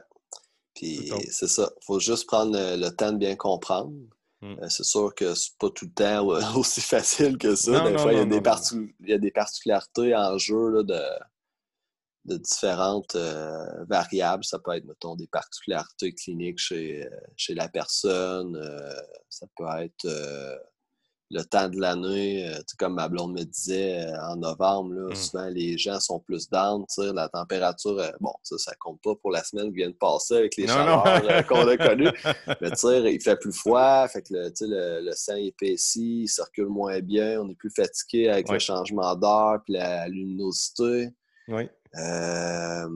Puis c'est ça. Il faut juste prendre le, temps de bien comprendre. Hmm. Euh, c'est sûr que c'est pas tout le temps aussi facile que ça. des fois, il, y a des il y a des particularités en jeu là, de de différentes euh, variables. Ça peut être, mettons, des particularités cliniques chez, euh, chez la personne. Euh, ça peut être le temps de l'année. comme ma blonde me disait en novembre, là, mmh. souvent les gens sont plus down. La température, bon, ça, ça compte pas pour la semaine qui vient de passer avec les chaleurs qu'on a connues. Mais tu sais, il fait plus froid, fait que le, le, le sang épaissit, il circule moins bien, on est plus fatigué avec le changement d'heure puis la luminosité. Oui. Euh,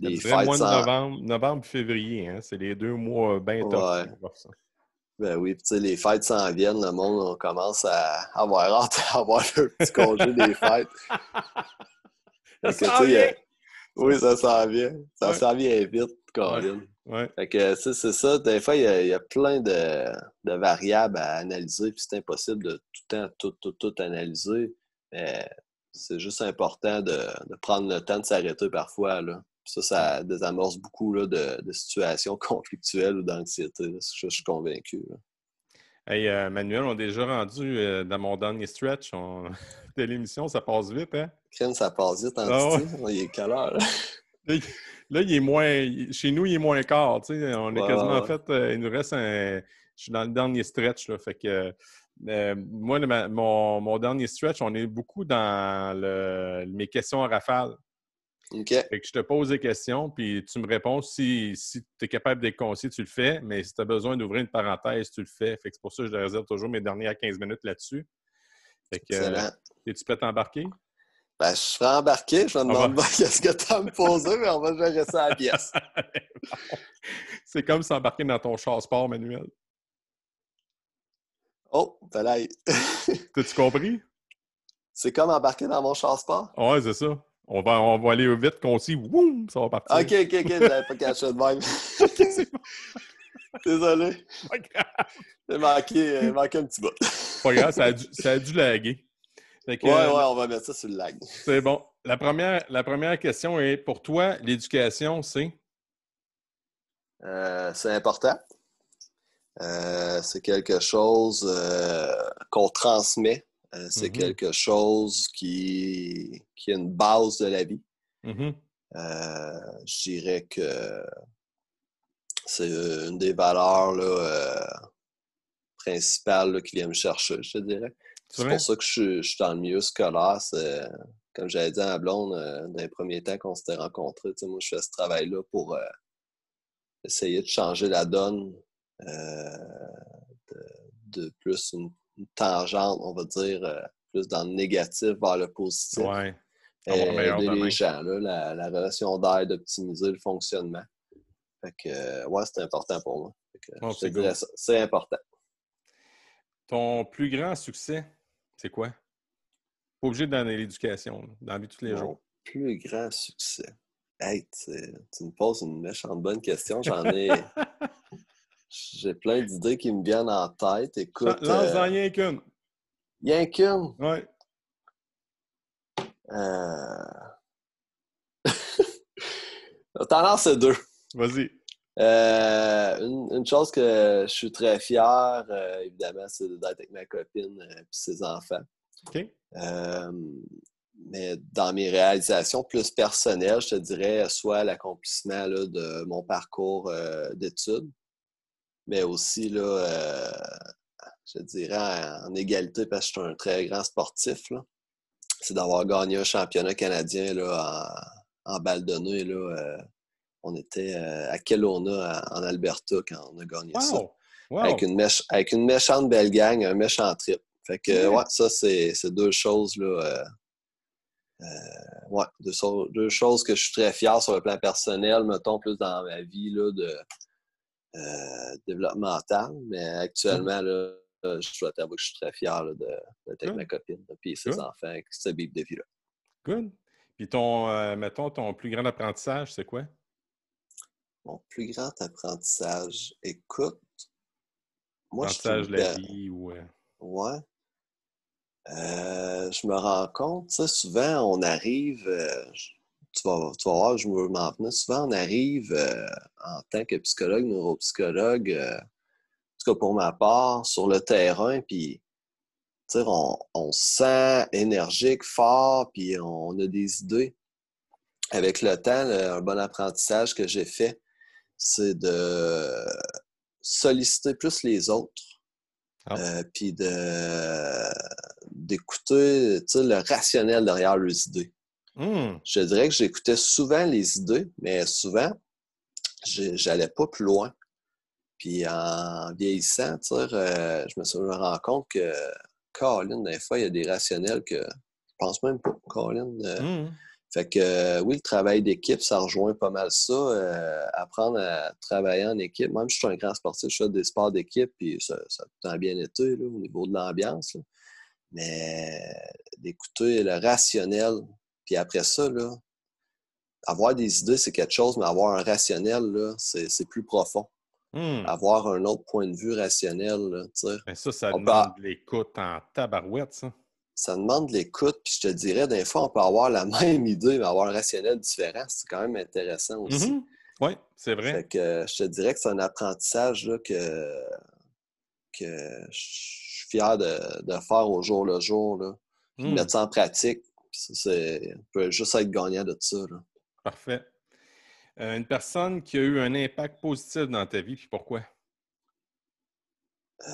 les fêtes mois de novembre, novembre février, hein? c'est les deux mois bien ouais. Ben oui, puis tu sais, les fêtes s'en viennent, le monde on commence à avoir hâte d'avoir le petit congé des fêtes. ça s'en vient! Oui, ça s'en vient. Ça s'en vient vite, Colin. Ouais. Fait que, c'est ça. Des fois, il y, a, plein de, de, variables à analyser, puis c'est impossible de tout le temps tout, tout, tout analyser. Mais c'est juste important de, prendre le temps de s'arrêter parfois. Là. Ça, ça désamorce beaucoup là, de, situations conflictuelles ou d'anxiété. Je, suis convaincu. Hey, euh, Manuel, on est déjà rendu euh, dans mon dernier stretch de l'émission. Ça passe vite, hein? ça passe vite en ah, Il est quelle heure? Là? il est moins. Chez nous, il est moins quart. On est quasiment fait. Euh, il nous reste un. Je suis dans le dernier stretch. Là, fait que euh, moi, mon, dernier stretch, on est beaucoup dans mes questions à rafale. OK. Fait que je te pose des questions, puis tu me réponds. Si, tu es capable d'être concis, tu le fais. Mais si tu as besoin d'ouvrir une parenthèse, tu le fais. Fait que c'est pour ça que je réserve toujours mes dernières 15 minutes là-dessus. Fait que, euh, es-tu prêt à embarquer? Ben, je serai embarqué. Je me demande pas qu'est-ce que tu as à me poser, mais on va gérer ça à la pièce. c'est comme s'embarquer dans ton char sport, Manuel. Oh, là. T'as-tu compris? C'est comme embarquer dans mon char-sport? Ouais, c'est ça. On va, on va aller vite, concis, woum, ça va partir. Ok, ok, ok, j'avais pas caché de même. c'est bon. Désolé. J'ai manqué, manqué un petit bout. Pas grave, ça a dû, ça a dû laguer. ouais, ouais, on va mettre ça sur le lag. C'est bon. La première, la première question est pour toi, l'éducation, c'est? Euh, c'est important. Euh, c'est quelque chose euh, qu'on transmet. Euh, c'est mm-hmm. quelque chose qui, qui est une base de la vie. Mm-hmm. je dirais que c'est une des valeurs là, principales qui vient me chercher, je te dirais. C'est pour ça que je, suis dans le milieu scolaire. comme j'avais dit à blonde dans les premiers temps qu'on s'était rencontrés, moi je fais ce travail-là pour essayer de changer la donne de, plus une, tangente, on va dire, plus dans le négatif vers le positif. Ouais. aider les gens, la, la, relation d'aide, d'optimiser le fonctionnement. Fait que, ouais, c'est important pour moi. Oh, c'est important. Ton plus grand succès, c'est quoi? Pas obligé de donner l'éducation, dans la vie de tous les Mon jours. plus grand succès. Hey, tu me poses une méchante bonne question. J'en ai. J'ai plein d'idées qui me viennent en tête. Écoute. Lance-en euh... rien qu'une. Rien qu'une? Oui. Euh... T'en lances deux. Vas-y. Euh, une, chose que je suis très fier, euh, évidemment, c'est d'être avec ma copine et ses enfants. OK. mais dans mes réalisations plus personnelles, je te dirais soit l'accomplissement de mon parcours d'études, mais aussi, là, je dirais, en, égalité, parce que je suis un très grand sportif, c'est d'avoir gagné un championnat canadien là, en, en balle de nuit. Là, on était euh, à Kelowna, en Alberta, quand on a gagné ça. Avec, une avec une méchante belle gang, un méchant trip. Fait que, ouais, ça, c'est deux choses, là. Euh, euh, ouais, deux, choses que je suis très fier sur le plan personnel, mettons, plus dans ma vie, là, de développemental. Mais actuellement, là, je dois t'avouer que je suis très fier d'être avec ma copine, et ses enfants, qui se bible de vie-là. Good. Puis ton, mettons, ton plus grand apprentissage, c'est quoi? Mon plus grand apprentissage, écoute, moi apprentissage je de la vie ou... Euh ouais. Euh, je me rends compte, ça, souvent on arrive, euh, tu, vas, tu, vas, voir, je me m'en venir, souvent on arrive en tant que psychologue, neuropsychologue, en tout cas pour ma part, sur le terrain, puis on, on se sent énergique, fort, puis on a des idées. Avec le temps, un bon apprentissage que j'ai fait, c'est de solliciter plus les autres. Ah. Euh, puis d'écouter le rationnel derrière leurs idées. Hmm. Je dirais que j'écoutais souvent les idées, mais souvent, j'allais pas plus loin. Puis en vieillissant, euh, je me suis rendu compte que, Caroline, des fois, il y a des rationnels que je pense même pas. Caroline, euh, hmm. Fait que euh, oui, le travail d'équipe, ça rejoint pas mal ça. Apprendre à travailler en équipe. Même si je suis un grand sportif, je fais des sports d'équipe, puis ça, ça a tout le bien été là, au niveau de l'ambiance. Mais d'écouter le rationnel, puis après ça, là, avoir des idées, c'est quelque chose, mais avoir un rationnel, c'est plus profond. Hmm. Avoir un autre point de vue rationnel. Là, mais ça, ça demande l'écoute en tabarouette, ça ça demande de l'écoute. Puis je te dirais, des fois, on peut avoir la même idée, mais avoir un rationnel différent. C'est quand même intéressant aussi. Mm-hmm. Oui, c'est vrai. Fait que je te dirais que c'est un apprentissage que, que je suis fier de, faire au jour le jour. Là. Mm. Mettre ça en pratique. Ça, peut juste être gagnant de ça. Parfait. Euh, une personne qui a eu un impact positif dans ta vie, puis pourquoi? Euh...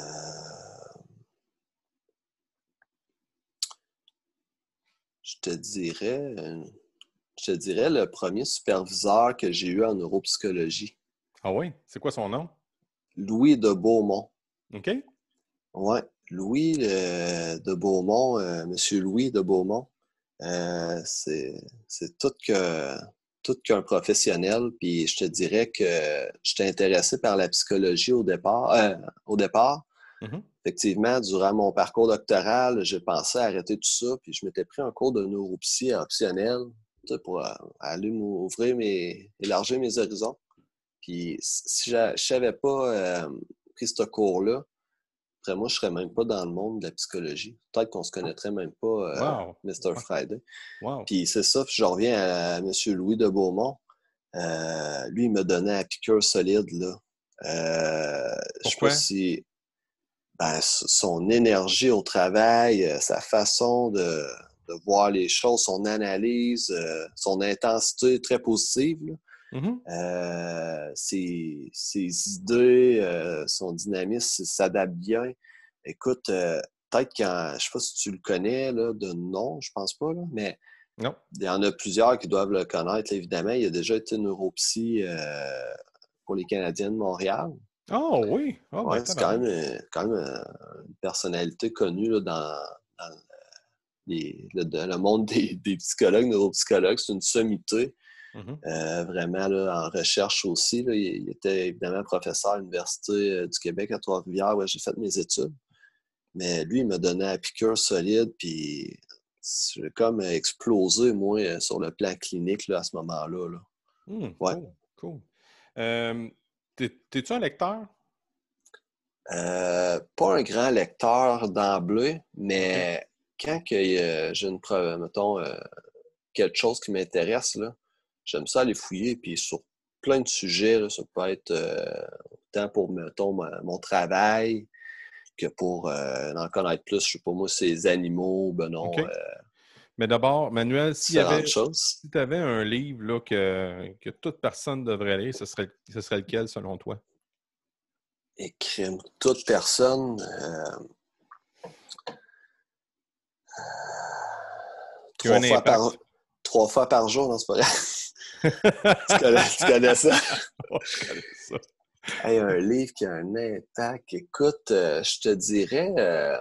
je te dirais, je te dirais le premier superviseur que j'ai eu en neuropsychologie. Ah oui? C'est quoi son nom? Louis de Beaumont. OK. Oui, Louis euh, de Beaumont, euh, Monsieur Louis de Beaumont, euh, c'est tout que tout qu'un professionnel. Puis je te dirais que j'étais intéressé par la psychologie au départ. au départ. Mm-hmm. Effectivement, durant mon parcours doctoral, j'ai pensé à arrêter tout ça, puis je m'étais pris un cours de neuropsy optionnel pour euh, aller m'ouvrir mes, élargir mes horizons. Puis si je ne savais pas euh, pris ce cours-là, après moi, je ne serais même pas dans le monde de la psychologie. Peut-être qu'on ne se connaîtrait même pas, euh, Mr. Friday. Puis c'est ça, je reviens à, M. Louis de Beaumont. lui, il me donnait un piqueur solide. Là. je sais pas ben, son énergie au travail, euh, sa façon de, de voir les choses, son analyse, euh, son intensité très positive. Mm-hmm. Euh, ses, idées, son dynamisme s'adapte bien. Écoute, peut-être quand, je ne sais pas si tu le connais là, de nom, je pense pas, mais non. il y en a plusieurs qui doivent le connaître, évidemment. Il a déjà été neuropsy pour les Canadiens de Montréal. Oh oui! Oh, c'est quand même, quand même, une personnalité connue là, dans, le, monde des, psychologues, neuropsychologues. C'est une sommité. Mm-hmm. Euh, vraiment là, en recherche aussi. Il, était évidemment professeur à l'Université euh, du Québec à Trois-Rivières où j'ai fait mes études. Mais lui, il m'a donné un piqûre solide, puis j'ai comme explosé, moi, euh, sur le plan clinique là, à ce moment-là. Là. Hmm, ouais. Cool. T'es-tu un lecteur? pas un grand lecteur d'emblée, mais quand j'ai une preuve, mettons, quelque chose qui m'intéresse, j'aime ça aller fouiller, puis sur plein de sujets, ça peut être autant pour, mettons, mon travail que pour en connaître plus, je sais pas moi, ces animaux, ben non. Mais d'abord, Manuel, si tu avais un livre là, que, que, toute personne devrait lire, ce serait, ce serait lequel selon toi? Écrire toute personne. Trois fois, par, trois fois, par, jour, non, c'est pas vrai. tu, connais, ça? je connais ça. un livre qui a un impact. Écoute, euh, je te dirais euh,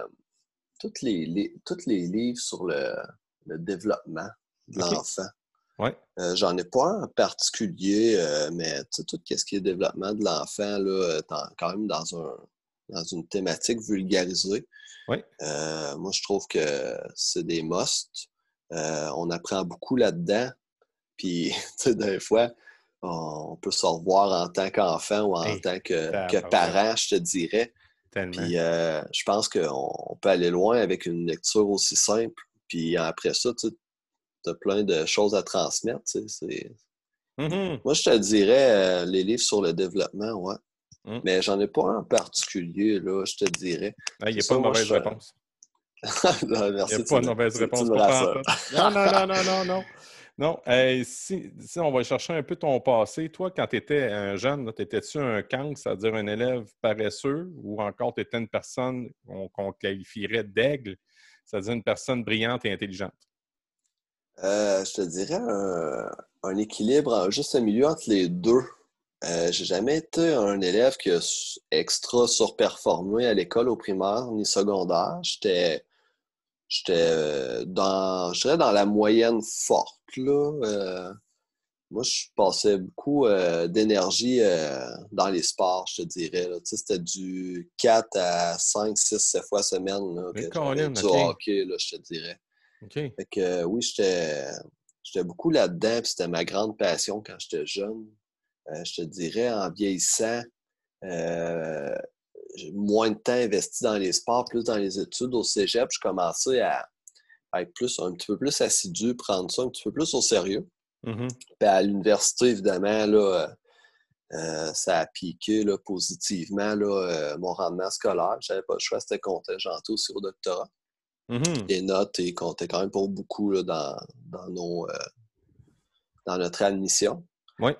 tous les, les livres sur le, développement de l'enfant. Ouais. Euh, j'en ai pas un en particulier, mais tout ce qui est développement de l'enfant, là, quand même dans, un, dans une thématique vulgarisée. Ouais. moi, je trouve que c'est des musts. Euh, on apprend beaucoup là-dedans. Puis, tu sais, des fois, on peut se revoir en tant qu'enfant ou en tant que, parent, je te dirais. Puis, euh, je pense qu'on peut aller loin avec une lecture aussi simple. Puis après ça, tu as plein de choses à transmettre. Mm-hmm. Moi, je te dirais euh, les livres sur le développement, ouais. Mm. Mais j'en ai pas un en particulier, là, je te dirais. Il n'y a pas de mauvaise réponse. non, merci, Il n'y a pas de mauvaise réponse. non, non, non, non, non, non. Si, on va chercher un peu ton passé, toi, quand tu étais un jeune, étais-tu un cancre, c'est-à-dire un élève paresseux, ou encore tu étais une personne qu'on qualifierait d'aigle, c'est-à-dire une personne brillante et intelligente? Euh, je te dirais un, équilibre, juste un milieu entre les deux. Euh, j'ai jamais été un élève qui a extra surperformé à l'école au primaire ni secondaire. J'étais J'étais euh, dans, dans la moyenne forte. Là. Euh, moi, je passais beaucoup euh, d'énergie dans les sports, je te dirais. C'était du 4 à 5, 6, 7 fois semaine là, que du hockey, là, je te dirais. Fait que oui, j'étais beaucoup là-dedans, c'était ma grande passion quand j'étais jeune. je te dirais, en vieillissant, moins de temps investi dans les sports, plus dans les études au cégep, je commençais à, être plus, un petit peu plus assidu, prendre ça un petit peu plus au sérieux. Mm-hmm. Puis à l'université, évidemment, là, euh, ça a piqué là, positivement là, euh, mon rendement scolaire. Je n'avais pas le choix, c'était contingenté aussi au doctorat. Mm-hmm. Les notes et comptaient quand même pour beaucoup là, dans, dans, nos, euh, dans notre admission. Oui.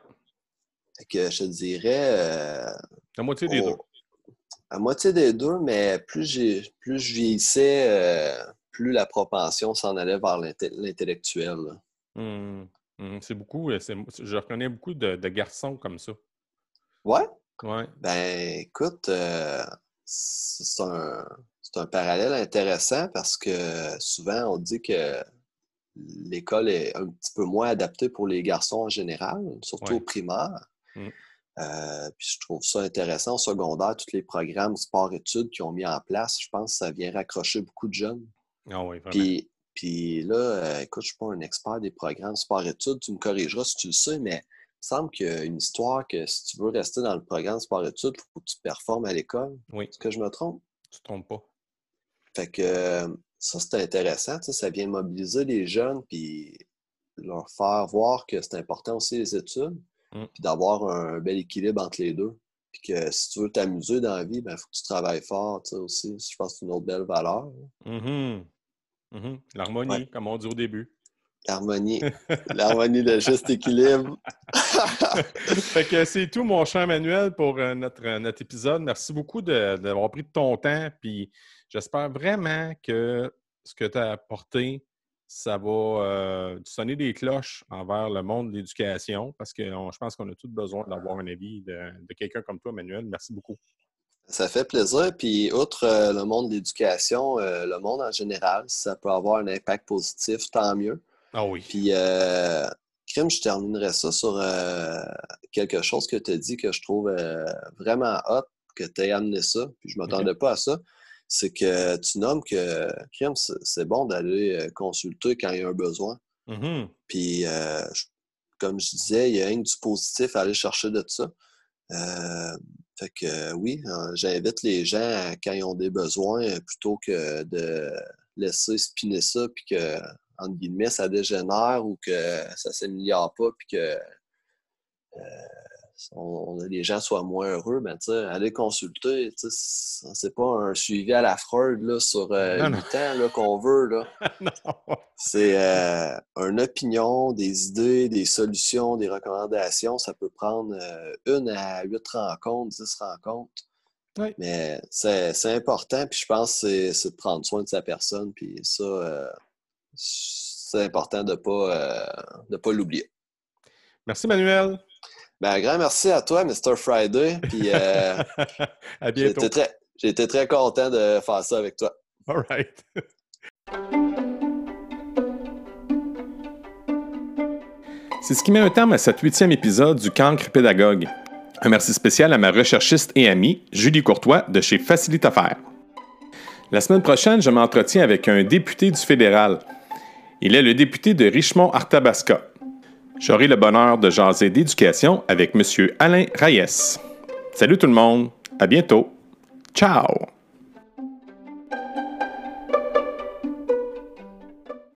Fait que je te dirais. La moitié des deux à moitié des deux, mais plus, j'ai, plus je vieillissais, euh, plus la propension s'en allait vers l'intellectuel. Hum, hum, c'est beaucoup, je reconnais beaucoup de, garçons comme ça. Ouais? Ouais. Ben, écoute, euh, c'est, un, parallèle intéressant parce que souvent on dit que l'école est un petit peu moins adaptée pour les garçons en général, surtout au primaire. Hum. Euh, puis je trouve ça intéressant au secondaire, tous les programmes sport-études qu'ils ont mis en place. Je pense que ça vient raccrocher beaucoup de jeunes. Ah oui, puis, puis là, euh, écoute, je ne suis pas un expert des programmes sport-études, tu me corrigeras si tu le sais, mais il me semble qu'il y a une histoire que si tu veux rester dans le programme sport-études, il faut que tu performes à l'école. Oui. Est-ce que je me trompe? Tu ne te trompes pas. Fait que ça, c'est intéressant. Ça vient mobiliser les jeunes puis leur faire voir que c'est important aussi les études. Mm. puis d'avoir un bel équilibre entre les deux. Puis que si tu veux t'amuser dans la vie, il ben, faut que tu travailles fort aussi. Je pense que c'est une autre belle valeur. Mm-hmm. Mhm. L'harmonie, comme on dit au début. L'harmonie. L'harmonie, le juste équilibre. fait que c'est tout, mon cher Emmanuel, pour euh, notre, euh, notre épisode. Merci beaucoup d'avoir pris de ton temps. Puis j'espère vraiment que ce que tu as apporté, ça va euh, sonner des cloches envers le monde de l'éducation parce que je pense qu'on a tous besoin d'avoir un avis de, quelqu'un comme toi, Emmanuel. Merci beaucoup. Ça fait plaisir. Puis, outre le monde de l'éducation, le monde en général, ça peut avoir un impact positif, tant mieux. Ah oui. Puis, euh, Crime, je terminerai ça sur euh, quelque chose que tu as dit que je trouve euh, vraiment hot, que tu aies amené ça, puis je ne m'attendais pas à ça. C'est que tu nommes que Crime, c'est bon d'aller consulter quand il y a un besoin. Mm-hmm. Puis, comme je disais, il y a rien du positif à aller chercher de ça. fait que oui, j'invite les gens quand ils ont des besoins plutôt que de laisser spinner ça puis que entre guillemets, ça dégénère ou que ça ne s'améliore pas, puis que euh, les gens soient moins heureux, ben, aller consulter, c'est pas un suivi à la Freud là, sur euh, 8 ans qu'on veut. Là. c'est euh, une opinion, des idées, des solutions, des recommandations. Ça peut prendre euh, une à huit rencontres, dix rencontres. Mais c'est important, puis je pense que c'est de prendre soin de sa personne, puis ça, c'est important de ne pas, euh, pas l'oublier. Merci, Manuel. Ben, un grand merci à toi, Mr. Friday. Puis, euh, à bientôt. J'ai été, très, content de faire ça avec toi. All right. C'est ce qui met un terme à cet huitième épisode du Cancre Pédagogue. Un merci spécial à ma recherchiste et amie, Julie Courtois, de chez Facilite Affaires. La semaine prochaine, je m'entretiens avec un député du fédéral, il est le député de Richmond-Arthabasca. J'aurai le bonheur de jaser d'éducation avec M. Alain Reyes. Salut tout le monde, à bientôt. Ciao!